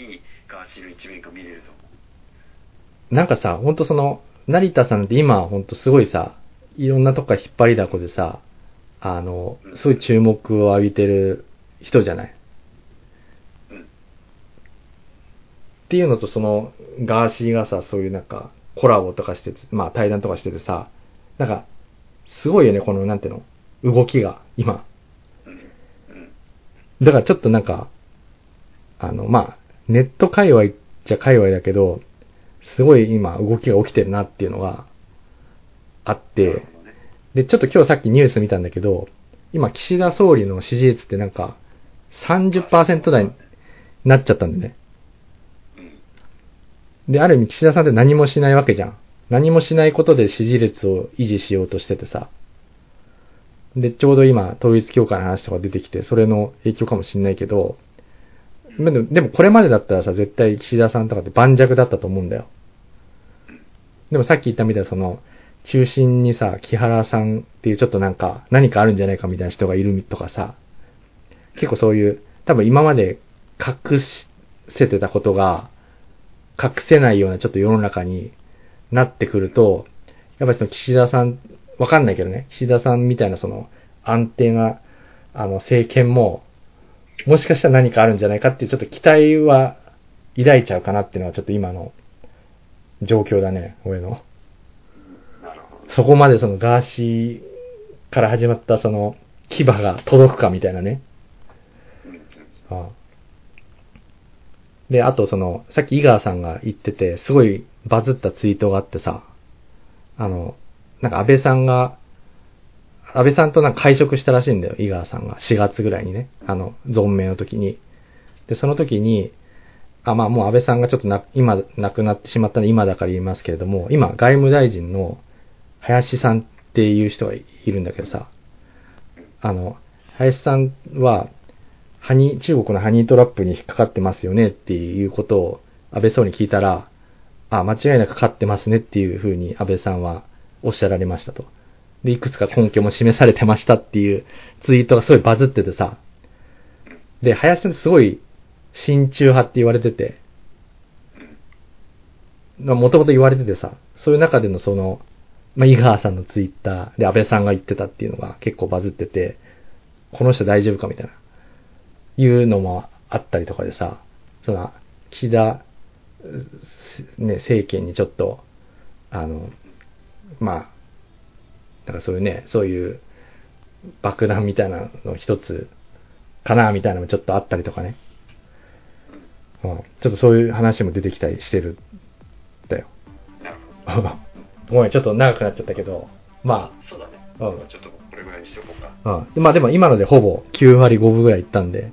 Speaker 2: ガーシーの一面が見れると思
Speaker 3: なんかさ、ほんとその、成田さんって今、ほんとすごいさ、いろんなとこから引っ張りだこでさ、あの、すごい注目を浴びてる人じゃない？
Speaker 2: ううん
Speaker 3: っていうのと、その、ガーシーがさ、そういうなんか、コラボとかしてて、まあ対談とかしててさ、なんか、すごいよね、この、なんていうの、動きが、今。だからちょっとなんか、あの、まあ、ネット界隈っちゃ界隈だけど、すごい今動きが起きてるなっていうのがあって、で、ちょっと今日さっきニュース見たんだけど、今岸田総理の支持率ってなんか30%台になっちゃったんだよね。で、ある意味岸田さんって何もしないわけじゃん。何もしないことで支持率を維持しようとしててさ。で、ちょうど今、統一教会の話とか出てきて、それの影響かもしんないけど、でも、でもこれまでだったらさ、絶対岸田さんとかって盤石だったと思うんだよ。でもさっき言ったみたいな、その、中心にさ、木原さんっていうちょっとなんか、何かあるんじゃないかみたいな人がいるとかさ、結構そういう、多分今まで隠せてたことが、隠せないようなちょっと世の中になってくると、やっぱりその岸田さん、わかんないけどね、岸田さんみたいなその安定な、あの政権も、もしかしたら何かあるんじゃないかっていうちょっと期待は抱いちゃうかなっていうのはちょっと今の状況だね、俺の。そこまでそのガーシーから始まったその牙が届くかみたいなね。ああで、あとその、さっき井川さんが言ってて、すごいバズったツイートがあってさ、あの、なんか安倍さんが、安倍さんとなんか会食したらしいんだよ、井川さんが。4月ぐらいにね。あの、存命の時に。で、その時に、あ、まあもう安倍さんがちょっとな、今亡くなってしまったので今だから言いますけれども、今外務大臣の林さんっていう人がいるんだけどさ、あの、林さんは、ハニー、中国のハニートラップに引っかかってますよねっていうことを安倍総理に聞いたら、あ、間違いなくかかってますねっていうふうに安倍さんはおっしゃられましたと。で、いくつか根拠も示されてましたっていうツイートがすごいバズっててさ、で、林さんすごい親中派って言われてて、もともと言われててさ、そういう中でのその、まあ、井川さんのツイッターで安倍さんが言ってたっていうのが結構バズってて、この人大丈夫かみたいな、いうのもあったりとかでさ、その、岸田、ね、政権にちょっと、あの、まあ、なんかそういうね、そういう爆弾みたいなの一つかな、みたいなのもちょっとあったりとかね。うん、ちょっとそういう話も出てきたりしてるんだよ。ごめん、ちょっと長くなっちゃったけど、ま
Speaker 2: そうだね、
Speaker 3: うん。
Speaker 2: ちょっとこれぐらいにしとこうか。
Speaker 3: あ、うん。でまあでも今のでほぼ9割5分ぐらいいったんで、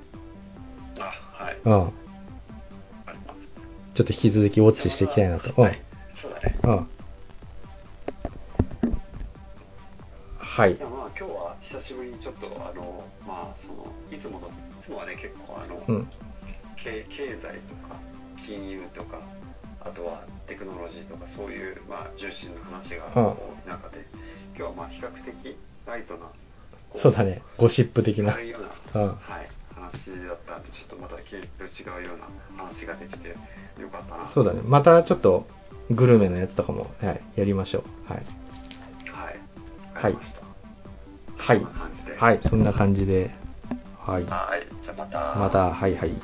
Speaker 3: うん。ちょっと引き続きウォッチしていきたいなと。うん。
Speaker 2: はいそうだね
Speaker 3: うん。はい
Speaker 2: いや。まあ今日は久しぶりにちょっとあのまあそのいつものいつもはね結構あの、
Speaker 3: うん。
Speaker 2: 経経済とか金融とかあとはテクノロジーとかそういうまあ重心の話が
Speaker 3: うん
Speaker 2: 多い中で、今日はまあ比較的ライトなこ
Speaker 3: そうだね。ゴシップ的な、
Speaker 2: う
Speaker 3: ん。
Speaker 2: はい、話だったんでちょっとまた系統違うような話ができてよかったな
Speaker 3: そうだね。またちょっとグルメのやつとかも、はい、やりましょう。はい。
Speaker 2: はい
Speaker 3: はいはいはい、そんな感じで。はい。
Speaker 2: はいじゃあまた
Speaker 3: また、はいはい。